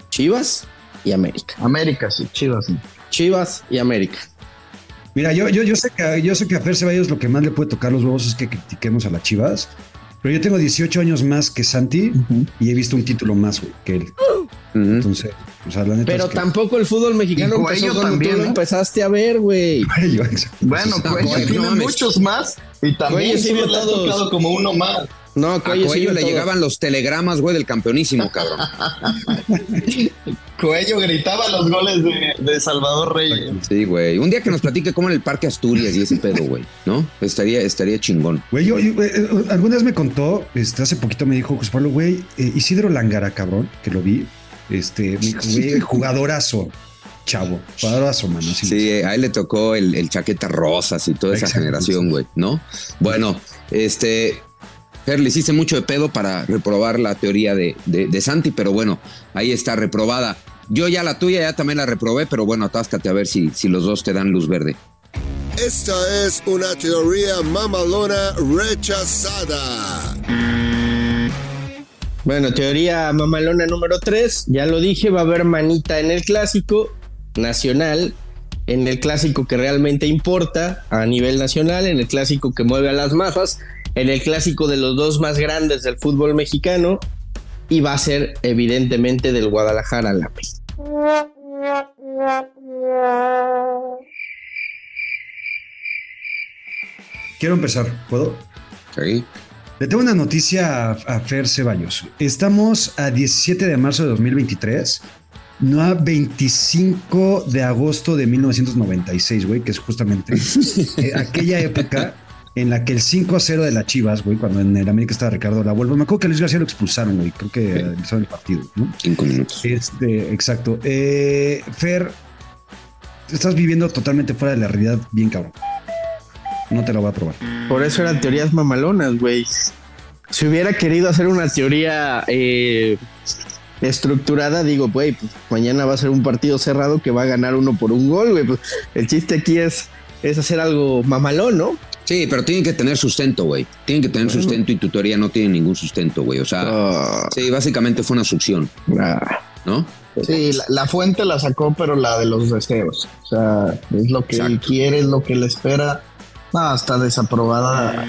Speaker 4: Chivas y América.
Speaker 3: América, sí, Chivas. sí.
Speaker 4: Chivas y América.
Speaker 5: Mira, yo, yo, yo sé que yo sé que a Fer Ceballos lo que más le puede tocar los huevos es que critiquemos a las Chivas. Pero yo tengo 18 años más que Santi y he visto un título más, güey, que él. Entonces, o sea, la neta
Speaker 4: Pero
Speaker 5: es que-
Speaker 4: tampoco el fútbol mexicano
Speaker 3: Y
Speaker 4: empezó
Speaker 3: Cuello
Speaker 4: cuando
Speaker 3: también,
Speaker 4: tú lo empezaste a ver, güey.
Speaker 3: Bueno,
Speaker 2: No,
Speaker 3: Cuello
Speaker 2: Cuello,
Speaker 3: tiene muchos más y también
Speaker 4: sí
Speaker 3: solo
Speaker 4: vio
Speaker 3: le ha
Speaker 4: todos.
Speaker 3: tocado como uno más.
Speaker 4: No,
Speaker 2: A
Speaker 4: Cuello, sí
Speaker 2: Cuello le
Speaker 4: todo.
Speaker 2: llegaban los telegramas, güey, del campeonísimo, cabrón.
Speaker 3: Cuello gritaba los goles de, de Salvador Reyes.
Speaker 2: Sí, güey. Un día que nos platique cómo en el Parque Asturias y ese pedo, güey, ¿no? Estaría, estaría chingón.
Speaker 5: Güey, yo, yo, eh, eh, alguna vez me contó, este, hace poquito me dijo José Pablo, güey, eh, Isidro Langara, cabrón, que lo vi, este, me dijo, güey, jugadorazo, chavo, jugadorazo, mano. así.
Speaker 2: Sí, a él le tocó el, el chaqueta rosas y toda esa generación,
Speaker 5: sí.
Speaker 2: güey, ¿no? Bueno, este. Fer, le hiciste mucho de pedo para reprobar la teoría de, de, de Santi, pero bueno, ahí está reprobada. Yo ya la tuya ya también la reprobé, pero bueno, atáscate a ver si, si los dos te dan luz verde.
Speaker 1: Esta es una teoría mamalona rechazada.
Speaker 4: Bueno, teoría mamalona número 3, ya lo dije, va a haber manita en el clásico nacional, en el clásico que realmente importa a nivel nacional, en el clásico que mueve a las masas, en el clásico de los dos más grandes del fútbol mexicano y va a ser evidentemente del Guadalajara al.
Speaker 5: Quiero empezar, ¿puedo?
Speaker 2: Sí.
Speaker 5: Le tengo una noticia a, a Fer Ceballos. Estamos a 17 de marzo de 2023, no a 25 de agosto de 1996, güey, que es justamente eh, aquella época en la que el 5 a 0 de la Chivas, güey, cuando en el América estaba Ricardo La Vuelva, me acuerdo que a Luis García lo expulsaron, güey, creo que
Speaker 2: Sí.
Speaker 5: realizaron el partido, ¿no?
Speaker 2: Cinco minutos.
Speaker 5: Este, exacto. Eh, Fer, estás viviendo totalmente fuera de la realidad, bien cabrón. No te lo voy a probar.
Speaker 4: Por eso eran teorías mamalonas, güey. Si hubiera querido hacer una teoría eh, estructurada, digo, güey, pues mañana va a ser un partido cerrado que va a ganar uno por un gol, güey. Pues, el chiste aquí es, es hacer algo mamalón, ¿no?
Speaker 2: Sí, pero tienen que tener sustento, güey. Tienen que tener sustento y tu teoría no tiene ningún sustento, güey. O sea,
Speaker 4: Ah,
Speaker 2: sí, básicamente fue una succión,
Speaker 4: ah.
Speaker 2: ¿no?
Speaker 3: Sí, la, la fuente la sacó, pero la de los deseos. O sea, es lo que él quiere, es lo que él espera. No, está desaprobada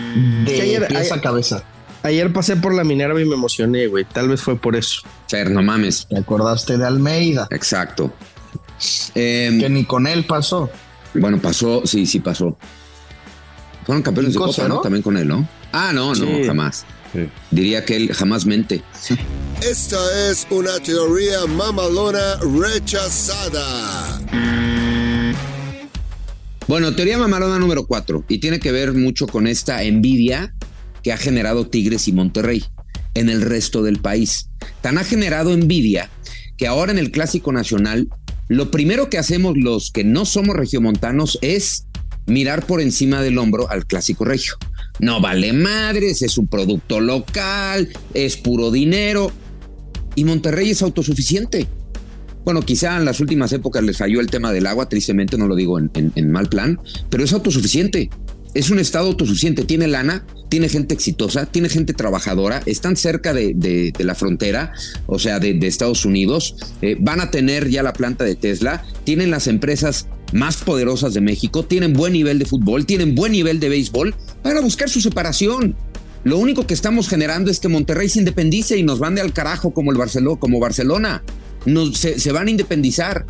Speaker 3: de
Speaker 4: Que ayer-
Speaker 3: pies a
Speaker 4: ayer-
Speaker 3: cabeza.
Speaker 4: Ayer pasé por la Minerva y me emocioné, güey. Tal vez fue por eso.
Speaker 2: Fer, no mames.
Speaker 3: Te acordaste de Almeida,
Speaker 2: Exacto. Em,
Speaker 3: que ni con él pasó.
Speaker 2: Bueno, pasó, sí, sí pasó. Fueron campeones de Copa, ¿no?
Speaker 3: ¿no?
Speaker 2: También con él, ¿no? Ah, no, no,
Speaker 4: Sí.
Speaker 2: jamás.
Speaker 5: Sí.
Speaker 2: Diría que él jamás mente.
Speaker 1: Esta es una teoría mamalona rechazada.
Speaker 2: Bueno, teoría mamalona número cuatro, y tiene que ver mucho con esta envidia que ha generado Tigres y Monterrey en el resto del país. Tan ha generado envidia que ahora en el Clásico Nacional, lo primero que hacemos los que no somos regiomontanos es mirar por encima del hombro al Clásico Regio. No vale madres, es un producto local, es puro dinero. Y Monterrey es autosuficiente. Bueno, quizá en las últimas épocas les falló el tema del agua, tristemente no lo digo en, en- en mal plan, pero es autosuficiente. Es un estado autosuficiente, tiene lana, tiene gente exitosa, tiene gente trabajadora, están cerca de, de- la frontera, o sea, de, Estados Unidos, eh, van a tener ya la planta de Tesla, tienen las empresas más poderosas de México, tienen buen nivel de fútbol, tienen buen nivel de béisbol, van a buscar su separación. Lo único que estamos generando es que Monterrey se independice y nos mande al carajo como el Barcelona, como Barcelona. Nos, se van a independizar.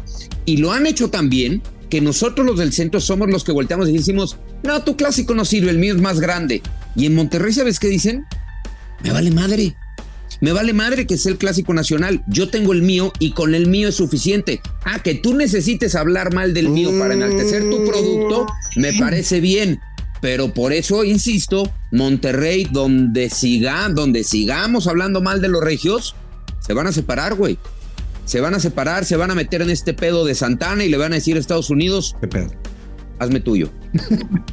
Speaker 2: Y lo han hecho también que nosotros los del centro somos los que volteamos y decimos, no, tu clásico no sirve, el mío es más grande. Y en Monterrey, ¿sabes qué dicen? Me vale madre. Me vale madre que sea el clásico nacional. Yo tengo el mío y con el mío es suficiente. Ah, que tú necesites hablar mal del mío para enaltecer tu producto, me parece bien. Pero por eso, insisto, Monterrey, donde siga, donde sigamos hablando mal de los regios, se van a separar, güey. Se van a separar, se van a meter en este pedo de Santana y le van a decir a Estados Unidos,
Speaker 5: ¿Qué pedo?
Speaker 2: hazme tuyo.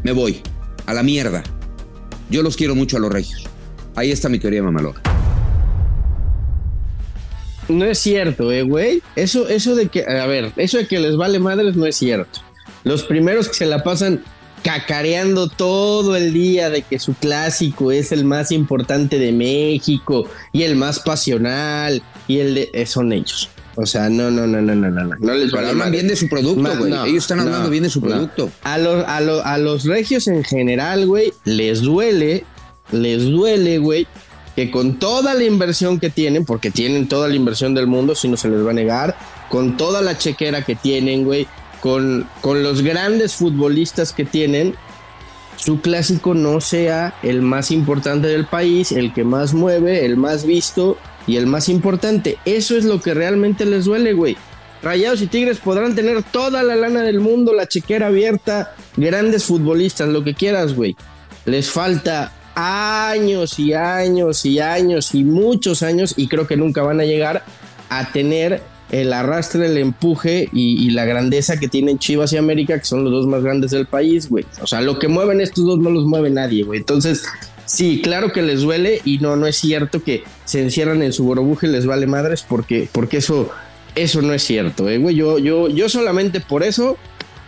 Speaker 2: Me voy. A la mierda. Yo los quiero mucho a los regios. Ahí está mi teoría mamalona.
Speaker 4: No es cierto, eh, güey. Eso, eso de que, a ver, eso de que les vale madres no es cierto. Los primeros que se la pasan cacareando todo el día de que su clásico es el más importante de México y el más pasional y el de, eh, son ellos. O sea, no, no, no, no, no, no. No, les vale
Speaker 2: hablan bien de su producto, güey. Ellos están hablando bien de su producto.
Speaker 4: A, los, a, a los regios en general, güey, les duele, les duele, güey, que con toda la inversión que tienen, porque tienen toda la inversión del mundo, si no se les va a negar, con toda la chequera que tienen, güey, con, con los grandes futbolistas que tienen, su clásico no sea el más importante del país, el que más mueve, el más visto y el más importante. Eso es lo que realmente les duele, güey. Rayados y Tigres podrán tener toda la lana del mundo, la chequera abierta, grandes futbolistas, lo que quieras, güey. Les falta años y años y años y muchos años y creo que nunca van a llegar a tener el arrastre, el empuje y, la grandeza que tienen Chivas y América, que son los dos más grandes del país, güey. O sea, lo que mueven estos dos no los mueve nadie, güey. Entonces, sí, claro que les duele y no, no es cierto que se encierran en su burbuja y les vale madres porque, porque eso, eso no es cierto, eh, güey. Yo, yo, yo solamente por eso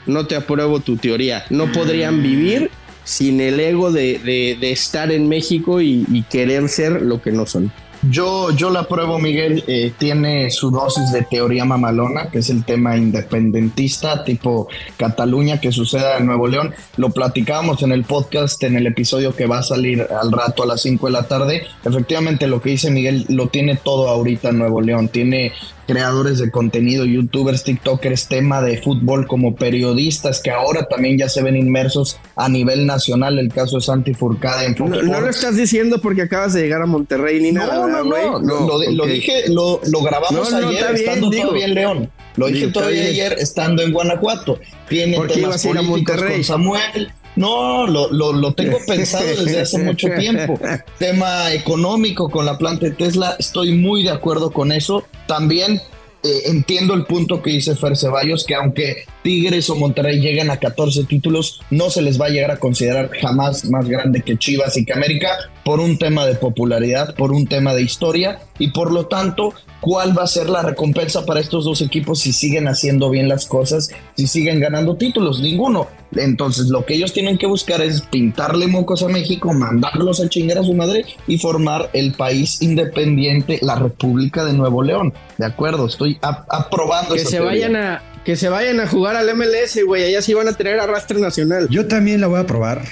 Speaker 4: no te apruebo tu teoría. No podrían vivir sin el ego de, de- de estar en México y, y querer ser lo que no son.
Speaker 3: Yo, yo la pruebo, Miguel. eh, tiene su dosis de teoría mamalona, que es el tema independentista, tipo Cataluña, que suceda en Nuevo León. Lo platicábamos en el podcast, en el episodio que va a salir al rato a las 5 de la tarde. Efectivamente, lo que dice Miguel lo tiene todo ahorita en Nuevo León. Tiene creadores de contenido, youtubers, tiktokers, tema de fútbol como periodistas que ahora también ya se ven inmersos a nivel nacional. El caso de Santi Furcade en Fox
Speaker 4: No, no lo estás diciendo porque acabas de llegar a Monterrey ni nada,
Speaker 3: No,
Speaker 4: ¿verdad,
Speaker 3: no, no, lo, di- lo dije, lo, lo grabamos
Speaker 4: No, no,
Speaker 3: ayer
Speaker 4: bien,
Speaker 3: estando
Speaker 4: digo.
Speaker 3: todavía en León. Lo dije todavía
Speaker 4: bien.
Speaker 3: ayer estando en Guanajuato. Tiene
Speaker 4: ¿Por qué
Speaker 3: temas
Speaker 4: a a
Speaker 3: políticos
Speaker 4: Monterrey?
Speaker 3: con Samuel. No, lo, lo, lo tengo pensado desde hace mucho tiempo. Tema económico con la planta de Tesla, estoy muy de acuerdo con eso. También eh, entiendo el punto que dice Fer Ceballos, que aunque Tigres o Monterrey lleguen a 14 títulos, no se les va a llegar a considerar jamás más grande que Chivas y que América por un tema de popularidad, por un tema de historia y por lo tanto, ¿cuál va a ser la recompensa para estos dos equipos si siguen haciendo bien las cosas, si siguen ganando títulos? Ninguno. Entonces, lo que ellos tienen que buscar es pintarle mocos a México, mandarlos a chingar a su madre y formar el país independiente, la República de Nuevo León. De acuerdo, estoy ap- aprobando
Speaker 4: Que
Speaker 3: esa
Speaker 4: se
Speaker 3: teoría.
Speaker 4: vayan a que se vayan a jugar al MLS, güey. Allá sí van a tener arrastre nacional.
Speaker 5: Yo también la voy a probar.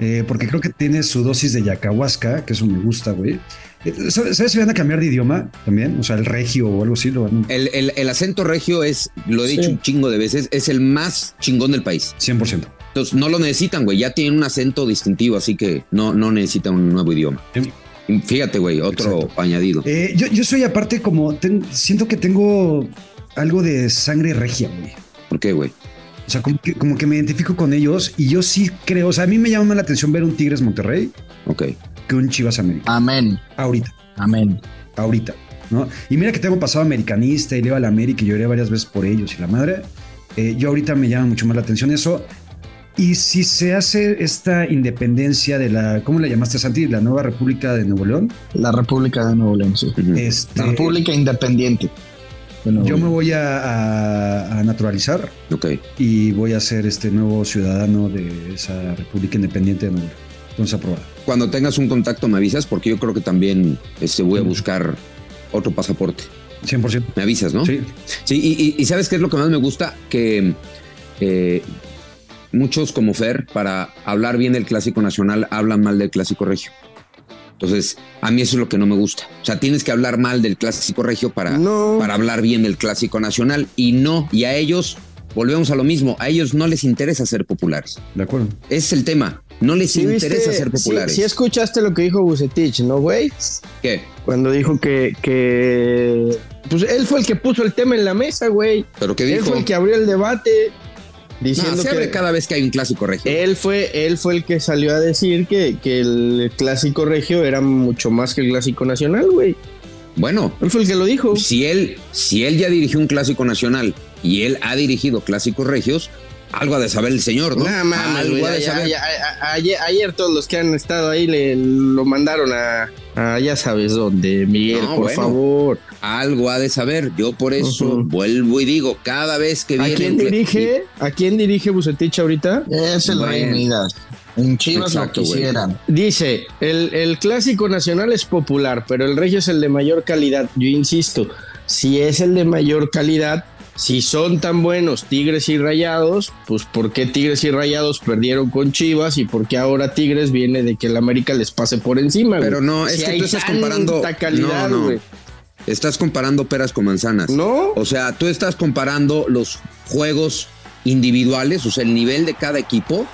Speaker 5: eh, porque creo que tiene su dosis de yacahuasca, que eso me gusta, güey. Eh, ¿Sabes sabes si van a cambiar de idioma también? O sea, el regio o algo así. Lo van
Speaker 2: El, el- el acento regio es, lo he dicho
Speaker 3: Sí.
Speaker 2: un chingo de veces, es el más chingón del país.
Speaker 5: 100%.
Speaker 2: Entonces no lo necesitan, güey. Ya tienen un acento distintivo, así que no, no necesitan un nuevo idioma.
Speaker 5: Sí.
Speaker 2: Fíjate, güey, otro
Speaker 5: Exacto.
Speaker 2: añadido.
Speaker 5: Eh, yo, yo soy aparte como, ten- siento que tengo algo de sangre regia, güey.
Speaker 2: ¿Por qué, güey?
Speaker 5: O sea, como que, como que me identifico con ellos y yo sí creo, o sea, a mí me llama más la atención ver un Tigres Monterrey
Speaker 2: Ok.
Speaker 5: que un Chivas América.
Speaker 3: Amén,
Speaker 5: Ahorita,
Speaker 3: amén.
Speaker 5: ahorita, ¿no? Y mira que tengo pasado americanista y le iba a la América y lloré varias veces por ellos y la madre. Eh, yo ahorita me llama mucho más la atención eso. Y si se hace esta independencia de la, ¿cómo la llamaste, Santi? La nueva República de Nuevo León.
Speaker 3: La República de Nuevo León, sí.
Speaker 5: Este,
Speaker 3: La República Independiente. Nuevo
Speaker 5: yo me voy a, a- a naturalizar
Speaker 2: Ok.
Speaker 5: y voy a ser este nuevo ciudadano de esa República Independiente de Nuevo León. Entonces, aprobada.
Speaker 2: Cuando tengas un contacto me avisas porque yo creo que también este, voy a buscar otro pasaporte.
Speaker 5: 100%.
Speaker 2: Me avisas, ¿no?
Speaker 5: Sí.
Speaker 2: Sí, y, y- y ¿sabes qué es lo que más me gusta? Que eh, muchos como Fer, para hablar bien del clásico nacional, hablan mal del clásico regio. Entonces, a mí eso es lo que no me gusta. O sea, tienes que hablar mal del clásico regio para,
Speaker 4: No.
Speaker 2: para hablar bien del clásico nacional. Y no, y a ellos, volvemos a lo mismo, a ellos no les interesa ser populares.
Speaker 5: De acuerdo.
Speaker 2: Ese es el tema. No les
Speaker 4: ¿Sí
Speaker 2: interesa
Speaker 4: viste-
Speaker 2: ser populares.
Speaker 4: Sí, escuchaste lo que dijo Bucetich, ¿no, güey?
Speaker 2: ¿Qué?
Speaker 4: Cuando dijo que, que... Pues él fue el que puso el tema en la mesa, güey.
Speaker 2: ¿Pero qué
Speaker 4: Él
Speaker 2: dijo?
Speaker 4: fue el que abrió el debate diciendo
Speaker 2: no, se
Speaker 4: que...
Speaker 2: abre cada vez que hay un clásico regio.
Speaker 4: Él fue, él fue el que salió a decir que, que el clásico regio era mucho más que el clásico nacional, güey.
Speaker 2: Bueno,
Speaker 4: Él fue el que lo dijo.
Speaker 2: si él, si él ya dirigió un clásico nacional y él ha dirigido clásicos regios, algo ha de saber el señor, ¿no?
Speaker 4: No mames,
Speaker 2: algo
Speaker 4: güey,
Speaker 2: ha de
Speaker 4: ya-
Speaker 2: saber.
Speaker 4: ya- a- a- ayer, ayer todos los que han estado ahí le lo mandaron a, a ya sabes dónde, Miguel,
Speaker 2: No,
Speaker 4: por
Speaker 2: bueno.
Speaker 4: favor.
Speaker 2: Algo ha de saber. Yo por eso vuelvo y digo, cada vez que
Speaker 4: ¿A
Speaker 2: viene.
Speaker 4: quién
Speaker 2: un cla-
Speaker 4: dirige? ¿A quién dirige Bucetich ahorita?
Speaker 3: Es el Rey. Midas. En Chivas
Speaker 2: Exacto,
Speaker 3: lo
Speaker 2: güey.
Speaker 3: quisieran.
Speaker 4: Dice, el, el clásico nacional es popular, pero el regio es el de mayor calidad. Yo insisto, si es el de mayor calidad, si son tan buenos Tigres y Rayados, pues ¿por qué Tigres y Rayados perdieron con Chivas y por qué ahora Tigres viene de que el América les pase por encima? güey?
Speaker 2: Pero no, es
Speaker 4: Si
Speaker 2: que tú estás comparando.
Speaker 4: calidad,
Speaker 2: no, no.
Speaker 4: güey.
Speaker 2: Estás comparando peras con manzanas.
Speaker 4: ¿No?
Speaker 2: O sea, tú estás comparando los juegos individuales, o sea, el nivel de cada equipo,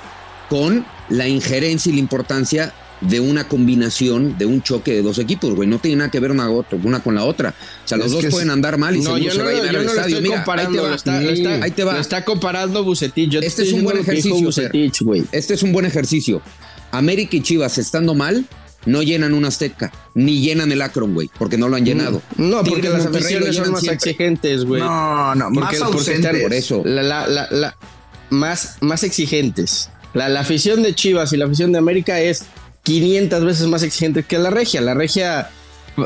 Speaker 2: con la injerencia y la importancia de una combinación, de un choque de dos equipos, güey. No tiene nada que ver una, una con la otra. O sea, los
Speaker 3: Es
Speaker 2: dos pueden
Speaker 3: sí.
Speaker 2: andar mal y
Speaker 4: No, yo
Speaker 2: se
Speaker 4: no,
Speaker 2: va a llenar el
Speaker 4: no
Speaker 2: estadio. Mira, ahí te va.
Speaker 4: lo está, lo está-
Speaker 2: Ahí te va.
Speaker 4: lo está comparando Bucetich. Yo te
Speaker 2: Este es un buen ejercicio.
Speaker 4: Bucetich, güey.
Speaker 2: Este es un buen ejercicio. América y Chivas estando mal, no llenan un Azteca, ni llenan el Akron, güey, porque no lo han llenado.
Speaker 4: No, porque
Speaker 2: Tigres,
Speaker 4: las aficiones son más
Speaker 2: siempre.
Speaker 4: exigentes, güey.
Speaker 3: No, no,
Speaker 4: Porque-
Speaker 3: más
Speaker 4: porque están
Speaker 3: ausentes.
Speaker 2: por eso.
Speaker 4: La, la, la, la- más, más exigentes. La, la afición de Chivas y la afición de América es 500 veces más exigente que la regia. La regia,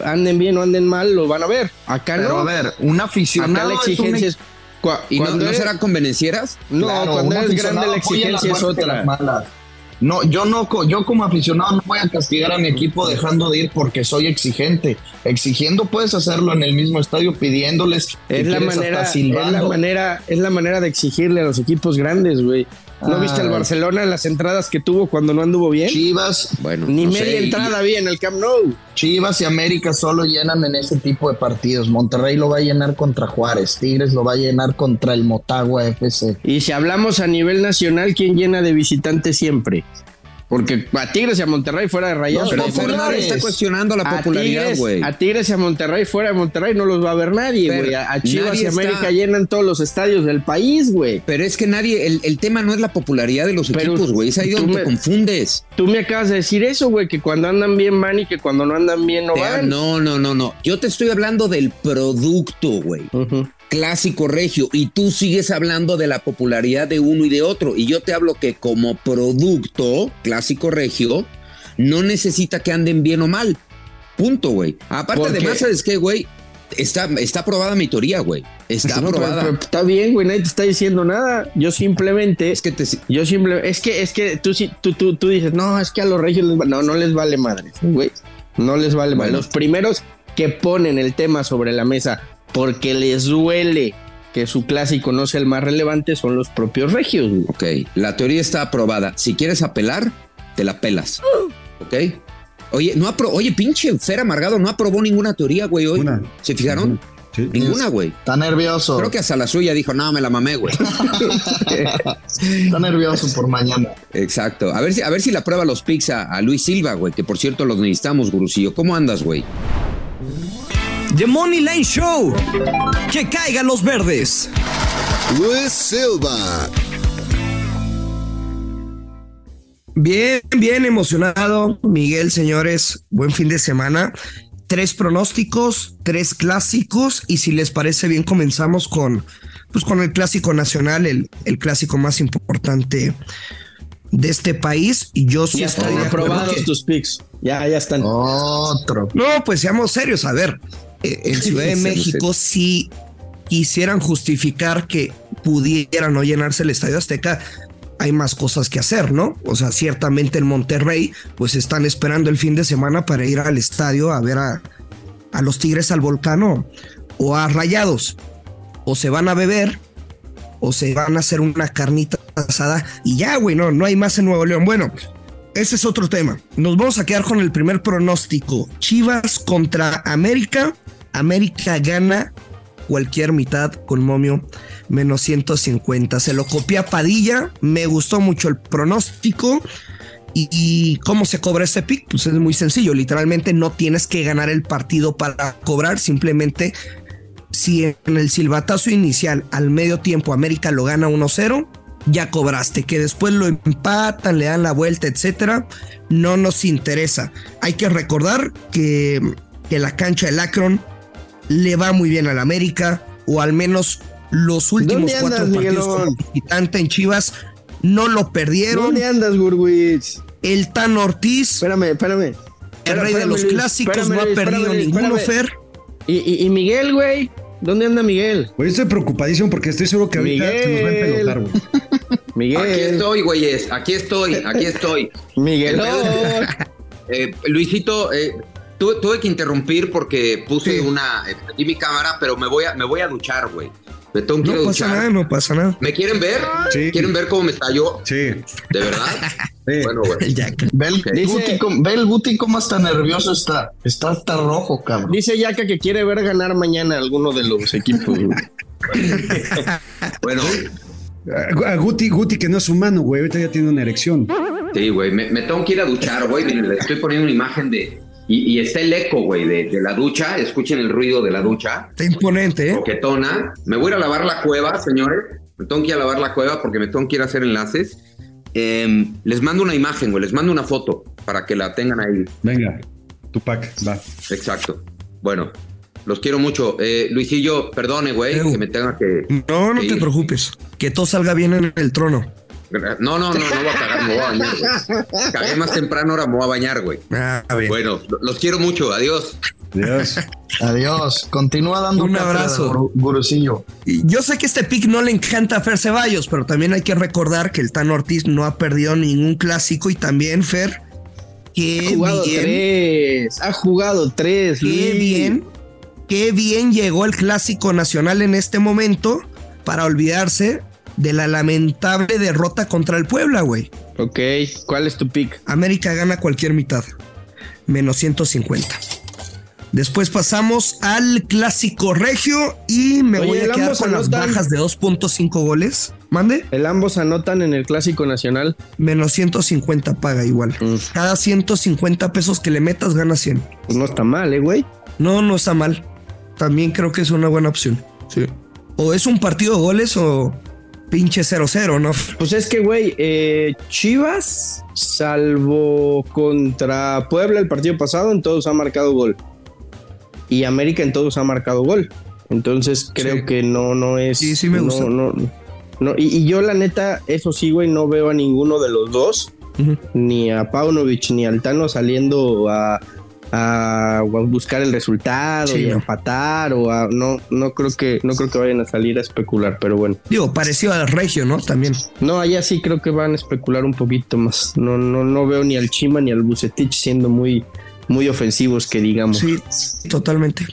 Speaker 4: anden bien o anden mal, lo van a ver. Acá
Speaker 3: Pero
Speaker 4: no.
Speaker 3: a ver, un
Speaker 4: Acá
Speaker 3: aficionado
Speaker 4: la
Speaker 3: es un
Speaker 4: exigencia es.
Speaker 2: ¿Y no,
Speaker 4: cuando
Speaker 2: no serán convenencieras?
Speaker 4: No,
Speaker 3: Claro,
Speaker 4: cuando eres grande la exigencia es otra.
Speaker 3: No, yo no, co- yo como aficionado no voy a castigar a mi equipo dejando de ir porque soy exigente. Exigiendo puedes hacerlo en el mismo estadio pidiéndoles.
Speaker 4: Es la manera, es la manera, es la manera de exigirle a los equipos grandes, güey. ¿No
Speaker 3: Ah.
Speaker 4: viste el Barcelona en las entradas que tuvo cuando no anduvo bien?
Speaker 3: Chivas,
Speaker 2: Bueno,
Speaker 4: Ni
Speaker 2: no
Speaker 4: media
Speaker 2: sé, y-
Speaker 4: entrada bien el Camp Nou.
Speaker 3: Chivas y América solo llenan en ese tipo de partidos. Monterrey lo va a llenar contra Juárez, Tigres lo va a llenar contra el Motagua FC.
Speaker 4: Y si hablamos a nivel nacional, ¿quién llena de visitantes siempre? Porque a Tigres y a Monterrey fuera de Rayados.
Speaker 2: Pero
Speaker 4: no hay
Speaker 2: Fernando
Speaker 3: populares.
Speaker 2: está cuestionando la popularidad, güey.
Speaker 4: a Tigres y a Monterrey fuera de Monterrey no los va a ver nadie, güey. A, a Chivas
Speaker 2: nadie
Speaker 4: y América
Speaker 2: está-
Speaker 4: llenan todos los estadios del país, güey.
Speaker 2: Pero es que nadie, el, el tema no es la popularidad de los
Speaker 4: Pero
Speaker 2: equipos, güey. Es ahí donde
Speaker 4: me-
Speaker 2: te confundes.
Speaker 4: Tú me acabas de decir eso, güey, que cuando andan bien van y que cuando no andan bien no
Speaker 2: Te-
Speaker 4: van.
Speaker 2: no, no, no, no. Yo te estoy hablando del producto, güey.
Speaker 4: Ujú.
Speaker 2: Clásico regio. Y tú sigues hablando de la popularidad de uno y de otro. Y yo te hablo que como producto, clásico regio, no necesita que anden bien o mal. Punto, güey. Aparte, además, ¿sabes qué, güey? Está, está aprobada mi teoría, güey. Está
Speaker 4: No, pero-
Speaker 2: aprobada.
Speaker 4: pero está bien, güey, nadie te está diciendo nada. Yo simplemente
Speaker 2: es que te,
Speaker 4: Yo simplemente, es que, es que tú, sí- tú, tú, tú dices, no, es que a los regios les va-". no, no les vale madre, güey. No les vale madre. Los primeros que ponen el tema sobre la mesa porque les duele que su clásico no sea el más relevante son los propios regios, güey.
Speaker 2: Ok, la teoría está aprobada. Si quieres apelar, te la pelas. ¿Ok? Oye, no apro Oye, pinche Fer Amargado no aprobó ninguna teoría, güey, hoy.
Speaker 5: Una.
Speaker 2: ¿Se fijaron?
Speaker 5: Sí.
Speaker 2: Ninguna, güey.
Speaker 3: Está nervioso.
Speaker 2: Creo que hasta la suya dijo, no, me la mamé, güey.
Speaker 3: Está nervioso por mañana.
Speaker 2: Exacto. A ver si, a ver si la prueba los pics a, a Luis Silva, güey, que por cierto los necesitamos, gurusillo. ¿Cómo andas, güey?
Speaker 8: The Money Line Show. Que caigan los verdes.
Speaker 1: Luis Silva,
Speaker 9: Bien, bien emocionado, Miguel, señores. Buen fin de semana. Tres pronósticos, tres clásicos y si les parece bien comenzamos con, pues con el clásico nacional, el, el clásico más importante de este país. Y yo sí
Speaker 4: Ya
Speaker 9: estoy
Speaker 4: están aprobados
Speaker 9: que-
Speaker 4: tus picks. Ya, ya están.
Speaker 3: Otro.
Speaker 9: No, pues seamos serios. A ver, en Ciudad de México, si quisieran justificar que pudiera no llenarse el Estadio Azteca, hay más cosas que hacer, ¿no? O sea, ciertamente en Monterrey, pues están esperando el fin de semana para ir al estadio a ver a, a los Tigres al Volcano o a Rayados. O se van a beber o se van a hacer una carnita asada y ya, güey, no, no hay más en Nuevo León. Bueno, ese es otro tema. Nos vamos a quedar con el primer pronóstico. Chivas contra América. América gana cualquier mitad con momio menos 150. Se lo copié a Padilla. Me gustó mucho el pronóstico. ¿Y, cómo se cobra este pick? Pues es muy sencillo. Literalmente no tienes que ganar el partido para cobrar. Simplemente si en el silbatazo inicial al medio tiempo América lo gana 1-0, ya cobraste. Que después lo empatan, le dan la vuelta, etcétera. No nos interesa. Hay que recordar que, que la cancha del Akron le va muy bien al América, o al menos los últimos
Speaker 4: ¿Dónde
Speaker 9: cuatro
Speaker 4: andas,
Speaker 9: partidos como visitante en Chivas no lo perdieron.
Speaker 4: ¿Dónde andas, Gurwitz?
Speaker 9: El Tan Ortiz,
Speaker 4: Espérame, espérame.
Speaker 9: el rey de los
Speaker 4: Luis.
Speaker 9: clásicos,
Speaker 4: Espérame,
Speaker 9: no ha perdido ninguno. Fer.
Speaker 4: ¿Y, y, y Miguel, güey? ¿Dónde anda Miguel?
Speaker 5: Güey, estoy preocupadísimo porque estoy seguro que ahorita se nos va a
Speaker 4: Miguel.
Speaker 5: empelotar, güey.
Speaker 4: Miguel.
Speaker 2: Aquí estoy, güeyes. Aquí estoy, aquí estoy.
Speaker 4: Miguel.
Speaker 2: Eh, Luisito, eh, tuve, tuve que interrumpir porque puse
Speaker 9: Sí.
Speaker 2: una. prendí mi cámara, pero me voy a, me voy a duchar, güey. Me tengo que ir a
Speaker 9: No pasa
Speaker 2: duchar.
Speaker 9: nada, no pasa nada.
Speaker 2: ¿Me quieren ver?
Speaker 5: Sí.
Speaker 2: ¿Quieren ver cómo me estalló?
Speaker 5: Sí.
Speaker 2: ¿De verdad?
Speaker 5: sí.
Speaker 2: Bueno, güey.
Speaker 3: Ve el,
Speaker 4: Dice-
Speaker 3: Guti, ve el Guti cómo hasta nervioso está. Está hasta rojo, cabrón.
Speaker 4: Dice Yaka que quiere ver ganar mañana alguno de los equipos.
Speaker 2: Bueno,
Speaker 5: A Guti, Guti, que no es humano, güey. Ahorita ya tiene una erección.
Speaker 2: sí, güey. Me, me tengo que ir a duchar, güey. Le estoy poniendo una imagen de. Y, y está el eco, güey, de, de la ducha. Escuchen el ruido de la ducha.
Speaker 9: Está imponente, ¿eh?
Speaker 2: Coquetona. Me voy a ir a lavar la cueva, señores. Me tengo que ir a lavar la cueva porque me tengo que ir a hacer enlaces. Em, les mando una imagen, güey. Les mando una foto para que la tengan ahí.
Speaker 5: Venga, Tupac, va.
Speaker 2: Exacto. Bueno, los quiero mucho. Eh, Luisillo, perdone, güey, que me tenga que.
Speaker 9: No, no
Speaker 2: que
Speaker 9: te
Speaker 2: ir.
Speaker 9: preocupes. Que todo salga bien en el trono.
Speaker 2: No, no, no, no voy a cagar, me voy a bañar, güey. Cagué más temprano, ahora me voy a bañar, güey.
Speaker 9: Ah, bien.
Speaker 2: Bueno, los quiero mucho. Adiós.
Speaker 5: Dios.
Speaker 3: Adiós. Continúa dando
Speaker 9: Un abrazo.
Speaker 3: guru- Gurusillo.
Speaker 9: Yo sé que este pick no le encanta a Fer Ceballos, pero también hay que recordar que el Tan Ortiz no ha perdido ningún clásico y también Fer, qué
Speaker 4: Ha jugado
Speaker 9: bien,
Speaker 4: tres. Ha jugado tres.
Speaker 9: qué
Speaker 4: Luis.
Speaker 9: bien, qué bien llegó el clásico nacional en este momento para olvidarse de la lamentable derrota contra el Puebla, güey.
Speaker 4: Ok, ¿cuál es tu pick?
Speaker 9: América gana cualquier mitad, menos 150. Después pasamos al clásico regio y me
Speaker 4: Oye,
Speaker 9: voy a quedar con las bajas de 2.5 goles. Mande,
Speaker 4: El ambos anotan en el Clásico Nacional.
Speaker 9: menos 150 paga igual. Cada 150 pesos que le metas gana 100.
Speaker 4: Pues no está mal, ¿eh, güey?
Speaker 9: No, no está mal. También creo que es una buena opción.
Speaker 4: Sí.
Speaker 9: O es un partido de goles o pinche 0-0, ¿no?
Speaker 4: Pues es que, güey, eh, Chivas, salvo contra Puebla el partido pasado, en todos ha marcado gol. Y América en todos ha marcado gol. Entonces creo
Speaker 9: Sí.
Speaker 4: que no, no es.
Speaker 9: Sí, sí me gusta.
Speaker 4: No, no. Y, y yo, la neta, eso sí, güey, no veo a ninguno de los dos, ni a Paunovic ni a Altano saliendo a, a buscar el resultado
Speaker 9: Sí,
Speaker 4: y a empatar o a no no creo que no creo que vayan a salir a especular pero bueno
Speaker 9: Digo, parecido al regio, ¿no? También.
Speaker 4: no, allá sí creo que van a especular un poquito más. No, no, no veo ni al Chima ni al Bucetich siendo muy, muy ofensivos, que digamos.
Speaker 9: Sí, totalmente.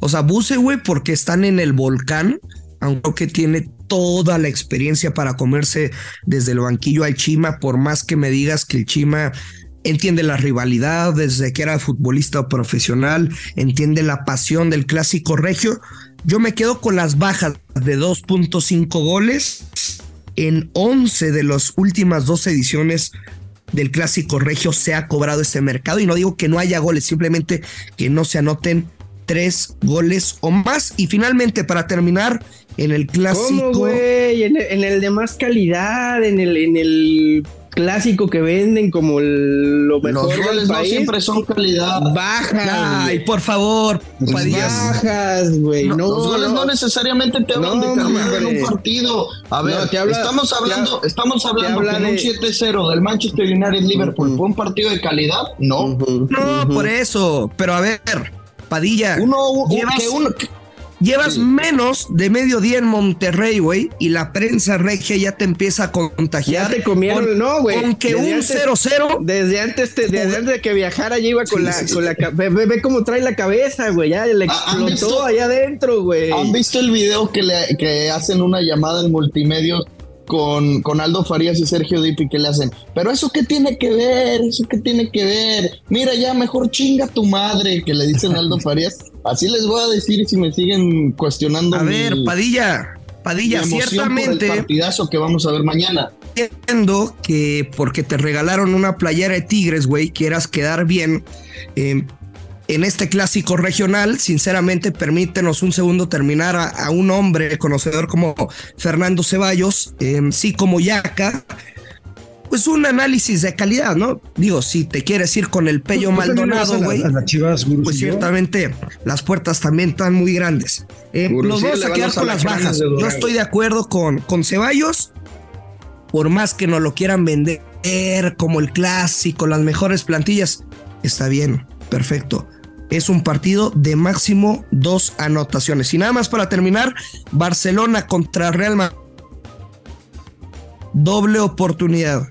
Speaker 9: O sea, Buse, güey, porque están en el volcán, aunque tiene toda la experiencia para comerse desde el banquillo al Chima, por más que me digas que el Chima entiende la rivalidad desde que era futbolista profesional, entiende la pasión del clásico regio. Yo me quedo con las bajas de 2.5 goles en 11 de las últimas dos ediciones del clásico regio se ha cobrado este mercado y no digo que no haya goles, simplemente que no se anoten tres goles o más. Y finalmente, para terminar, en el
Speaker 4: ¿Cómo,
Speaker 9: clásico.
Speaker 4: güey? En el, en el de más calidad, en el, en el clásico que venden como el- lo mejor
Speaker 3: Los
Speaker 4: del
Speaker 3: goles no
Speaker 4: país.
Speaker 3: siempre son calidad.
Speaker 4: bajas.
Speaker 9: Ay, por favor, Padilla.
Speaker 4: bajas, güey. No,
Speaker 3: los goles no,
Speaker 4: no.
Speaker 3: necesariamente te hablan
Speaker 4: No,
Speaker 3: de calidad en un partido. A ver,
Speaker 4: No, te habla-
Speaker 3: estamos hablando,
Speaker 4: habla-
Speaker 3: estamos hablando
Speaker 4: habla
Speaker 3: en un
Speaker 4: de-
Speaker 3: 7-0 del Manchester United Liverpool fue un partido de calidad. No.
Speaker 9: No, por eso. Pero a ver, Padilla.
Speaker 3: Uno,
Speaker 9: Llevas-
Speaker 3: que uno, que-
Speaker 9: Llevas
Speaker 3: Sí.
Speaker 9: menos de mediodía en Monterrey, güey, y la prensa regia ya te empieza a
Speaker 4: Ya
Speaker 9: contagiar.
Speaker 4: te comieron,
Speaker 9: con-
Speaker 4: no, güey.
Speaker 9: Con que
Speaker 4: Desde
Speaker 9: un
Speaker 4: antes-
Speaker 9: 0-0
Speaker 4: Desde antes, te- desde antes de que viajara, ya iba con
Speaker 9: Sí,
Speaker 4: la,
Speaker 9: sí, sí.
Speaker 4: con la, ve, ve- ve cómo trae la cabeza, güey, ya le
Speaker 3: Ah, ¿han
Speaker 4: explotó
Speaker 3: visto?
Speaker 4: allá adentro, güey.
Speaker 3: ¿Han visto el video que, le, que hacen una llamada en multimedios con, con Aldo Farías y Sergio Dipi que le hacen? Pero eso qué tiene que ver, eso qué tiene que ver. Mira ya, mejor chinga tu madre, que le dicen Aldo Farías. Así les voy a decir si me siguen cuestionando
Speaker 9: A
Speaker 3: mi-
Speaker 9: ver, Padilla,
Speaker 3: mi
Speaker 9: Padilla,
Speaker 3: por
Speaker 9: ciertamente,
Speaker 3: el partidazo que vamos a ver mañana.
Speaker 9: entiendo que porque te regalaron una playera de Tigres, güey, quieras quedar bien. eh, en este clásico regional, sinceramente, permítenos un segundo terminar a, a un hombre conocedor como Fernando Ceballos, eh, sí como Yaca, pues un análisis de calidad, ¿no? Digo, si te quieres ir con el Pello
Speaker 5: ¿Tú también le vas
Speaker 9: Maldonado, güey, pues ciertamente las puertas también están muy grandes. Eh,
Speaker 4: Gurusillo
Speaker 9: nos vamos a quedar
Speaker 4: los
Speaker 9: con las bajas. Yo estoy de acuerdo con, con Ceballos, por más que nos lo quieran vender como el clásico, las mejores plantillas, está bien, perfecto. Es un partido de máximo dos anotaciones. Y nada más para terminar, Barcelona contra Real Madrid. Doble oportunidad.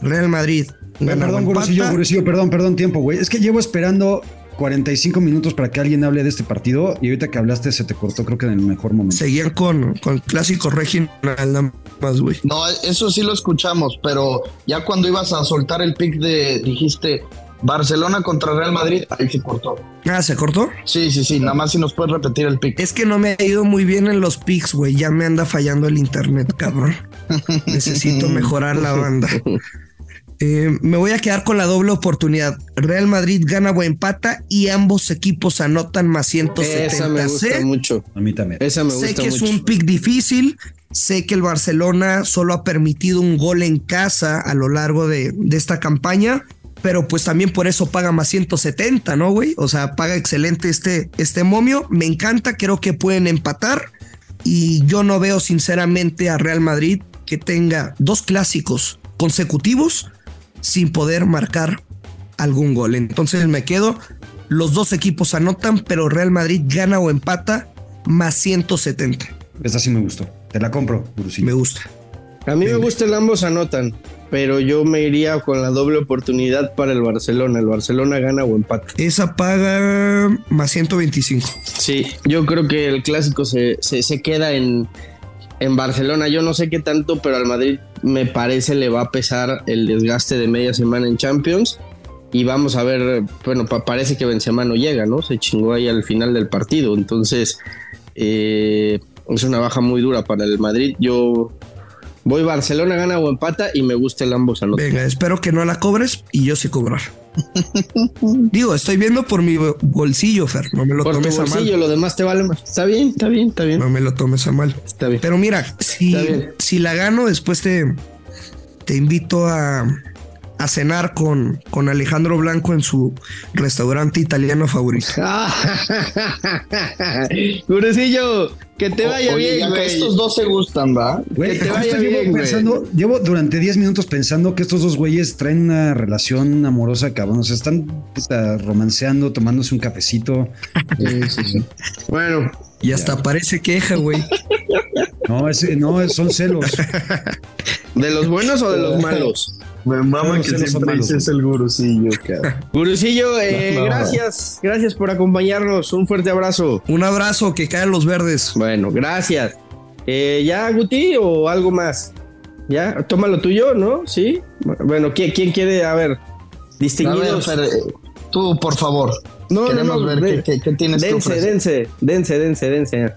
Speaker 9: Real Madrid. Gana
Speaker 5: Perdón,
Speaker 9: empata.
Speaker 5: Gurusillo, Gurusillo, perdón, perdón, tiempo, güey. Es que llevo esperando 45 minutos para que alguien hable de este partido y ahorita que hablaste se te cortó, creo que en el mejor momento.
Speaker 9: Seguían con, con clásico regional nada más, güey.
Speaker 3: No, eso sí lo escuchamos, pero ya cuando ibas a soltar el pick de, dijiste Barcelona contra Real Madrid, ahí se cortó.
Speaker 9: Ah, ¿se cortó?
Speaker 3: Sí, sí, sí, nada más si nos puedes repetir el pick.
Speaker 9: Es que no me ha ido muy bien en los picks, güey. Ya me anda fallando el internet, cabrón. Necesito mejorar la banda. Eh, me voy a quedar con la doble oportunidad. Real Madrid gana o empata y ambos equipos anotan más 170.
Speaker 4: Esa me gusta
Speaker 9: Sé-
Speaker 4: mucho.
Speaker 5: A mí también.
Speaker 4: Esa me
Speaker 9: sé
Speaker 4: gusta
Speaker 9: que
Speaker 4: mucho.
Speaker 9: es un pick difícil. Sé que el Barcelona solo ha permitido un gol en casa a lo largo de, de esta campaña, pero pues también por eso paga más 170, ¿no, güey? O sea, paga excelente este, este momio. Me encanta, creo que pueden empatar. Y yo no veo sinceramente a Real Madrid que tenga dos clásicos consecutivos sin poder marcar algún gol. Entonces me quedo. Los dos equipos anotan, pero Real Madrid gana o empata más 170.
Speaker 5: Esta sí me gustó. Te la compro, Gurusillo.
Speaker 9: Me gusta.
Speaker 4: A mí me gusta el ambos anotan, pero yo me iría con la doble oportunidad para el Barcelona. El Barcelona gana o empata.
Speaker 9: Esa paga más 125.
Speaker 4: Sí, yo creo que el clásico se, se, se queda en, en Barcelona. Yo no sé qué tanto, pero al Madrid me parece le va a pesar el desgaste de media semana en Champions. Y vamos a ver, bueno, pa- parece que Benzema no llega, ¿no? Se chingó ahí al final del partido. Entonces, eh, es una baja muy dura para el Madrid. Yo voy Barcelona, gana o empata y me gusta el ambos anotan.
Speaker 9: Venga, espero que no la cobres y yo sí cobrar. Digo, estoy viendo por mi bo- bolsillo, Fer. No me lo
Speaker 4: Por tu
Speaker 9: tomes a
Speaker 4: bolsillo,
Speaker 9: mal.
Speaker 4: lo demás te vale más. Está bien, está bien, está bien.
Speaker 9: No me lo tomes a mal.
Speaker 4: Está bien.
Speaker 9: Pero mira, si, la gano, después te, te invito a, a cenar con, con Alejandro Blanco en su restaurante italiano favorito.
Speaker 4: Gurusillo, que te vaya
Speaker 3: Oye,
Speaker 4: bien, güey.
Speaker 3: estos dos se gustan, ¿va?
Speaker 5: Güey,
Speaker 4: Que te vaya
Speaker 5: llevo
Speaker 4: bien, güey.
Speaker 5: pensando, llevo durante 10 minutos pensando que estos dos güeyes traen una relación amorosa, cabrón. O sea, están romanceando, tomándose un cafecito.
Speaker 4: Bueno,
Speaker 9: Y hasta parece queja, güey.
Speaker 5: No, ese, no, son celos.
Speaker 4: ¿de los buenos o de los malos?
Speaker 3: Me mama
Speaker 5: No,
Speaker 3: que siempre dices el gurusillo, cabrón.
Speaker 4: Gurusillo, eh,
Speaker 3: No.
Speaker 4: gracias, gracias por acompañarnos. Un fuerte abrazo.
Speaker 9: Un abrazo, que caen los verdes.
Speaker 4: Bueno, gracias. Eh, ¿Ya, Guti, o algo más? ¿Ya? Toma lo tuyo, ¿no? ¿Sí? Bueno, ¿quién, quién quiere? A ver,
Speaker 3: A ver,
Speaker 4: distinguidos.
Speaker 3: Fer, eh, tú, por favor.
Speaker 4: no, no,
Speaker 3: queremos
Speaker 4: no,
Speaker 3: ver
Speaker 4: de-
Speaker 3: qué, qué- qué tienes que
Speaker 4: dense,
Speaker 3: ofrecer.
Speaker 4: dense, dense, dense, dense.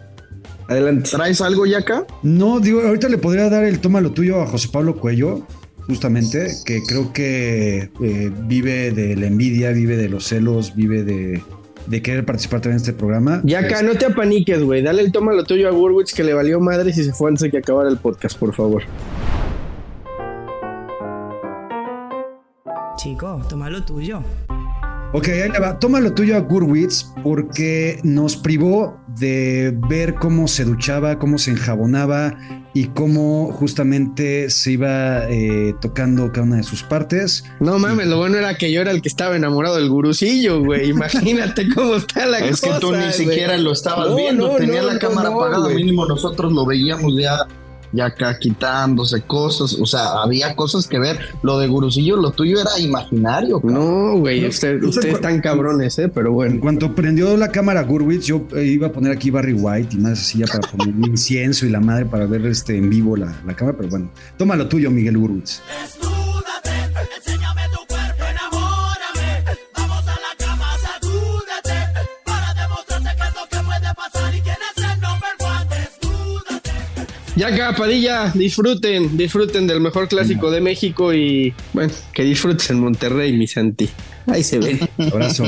Speaker 4: Adelante.
Speaker 3: ¿Traes algo ya acá?
Speaker 5: No, digo, ahorita le podría dar el toma lo tuyo a José Pablo Cuello, justamente, que creo que eh, vive de la envidia, vive de los celos, vive de, de querer participar también en este programa.
Speaker 4: Ya acá, no te apaniques, güey. Dale el toma lo tuyo a Gurwitz que le valió madre si se fue antes de que acabara el podcast, por favor.
Speaker 8: Chico, toma lo tuyo.
Speaker 5: Ok, ahí le va. Toma lo tuyo a Gurwitz porque nos privó de ver cómo se duchaba, cómo se enjabonaba y cómo justamente se iba eh, tocando cada una de sus partes.
Speaker 4: No mames, lo bueno era que yo era el que estaba enamorado del gurusillo, güey. Imagínate cómo está la
Speaker 3: Es que
Speaker 4: cosa.
Speaker 3: tú ni
Speaker 4: güey.
Speaker 3: siquiera lo estabas
Speaker 4: No,
Speaker 3: viendo,
Speaker 4: no,
Speaker 3: tenía
Speaker 4: no,
Speaker 3: la
Speaker 4: no,
Speaker 3: cámara
Speaker 4: no,
Speaker 3: apagada,
Speaker 4: güey.
Speaker 3: mínimo nosotros lo veíamos ya, ya acá quitándose cosas, o sea, había cosas que ver. Lo de Gurusillo, lo tuyo era imaginario. cabrón.
Speaker 4: No, güey, usted-
Speaker 5: Usted-
Speaker 4: ustedes están cabrones, ¿eh? Pero
Speaker 5: En
Speaker 4: bueno.
Speaker 5: cuanto prendió la cámara Gurwitz, yo eh, iba a poner aquí Barry White y más así ya para poner incienso y la madre para ver este en vivo la, la cámara, pero bueno, toma lo tuyo, Miguel Gurwitz.
Speaker 4: Ya acá, Padilla, disfruten, disfruten del mejor clásico de México y bueno, que disfrutes en Monterrey, mi Santi. Ahí se ven.
Speaker 5: Abrazo.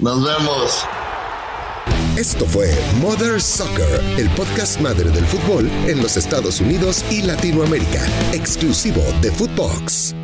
Speaker 3: Nos vemos.
Speaker 1: Esto fue Mother Soccer, el podcast madre del fútbol en los Estados Unidos y Latinoamérica, exclusivo de Footbox.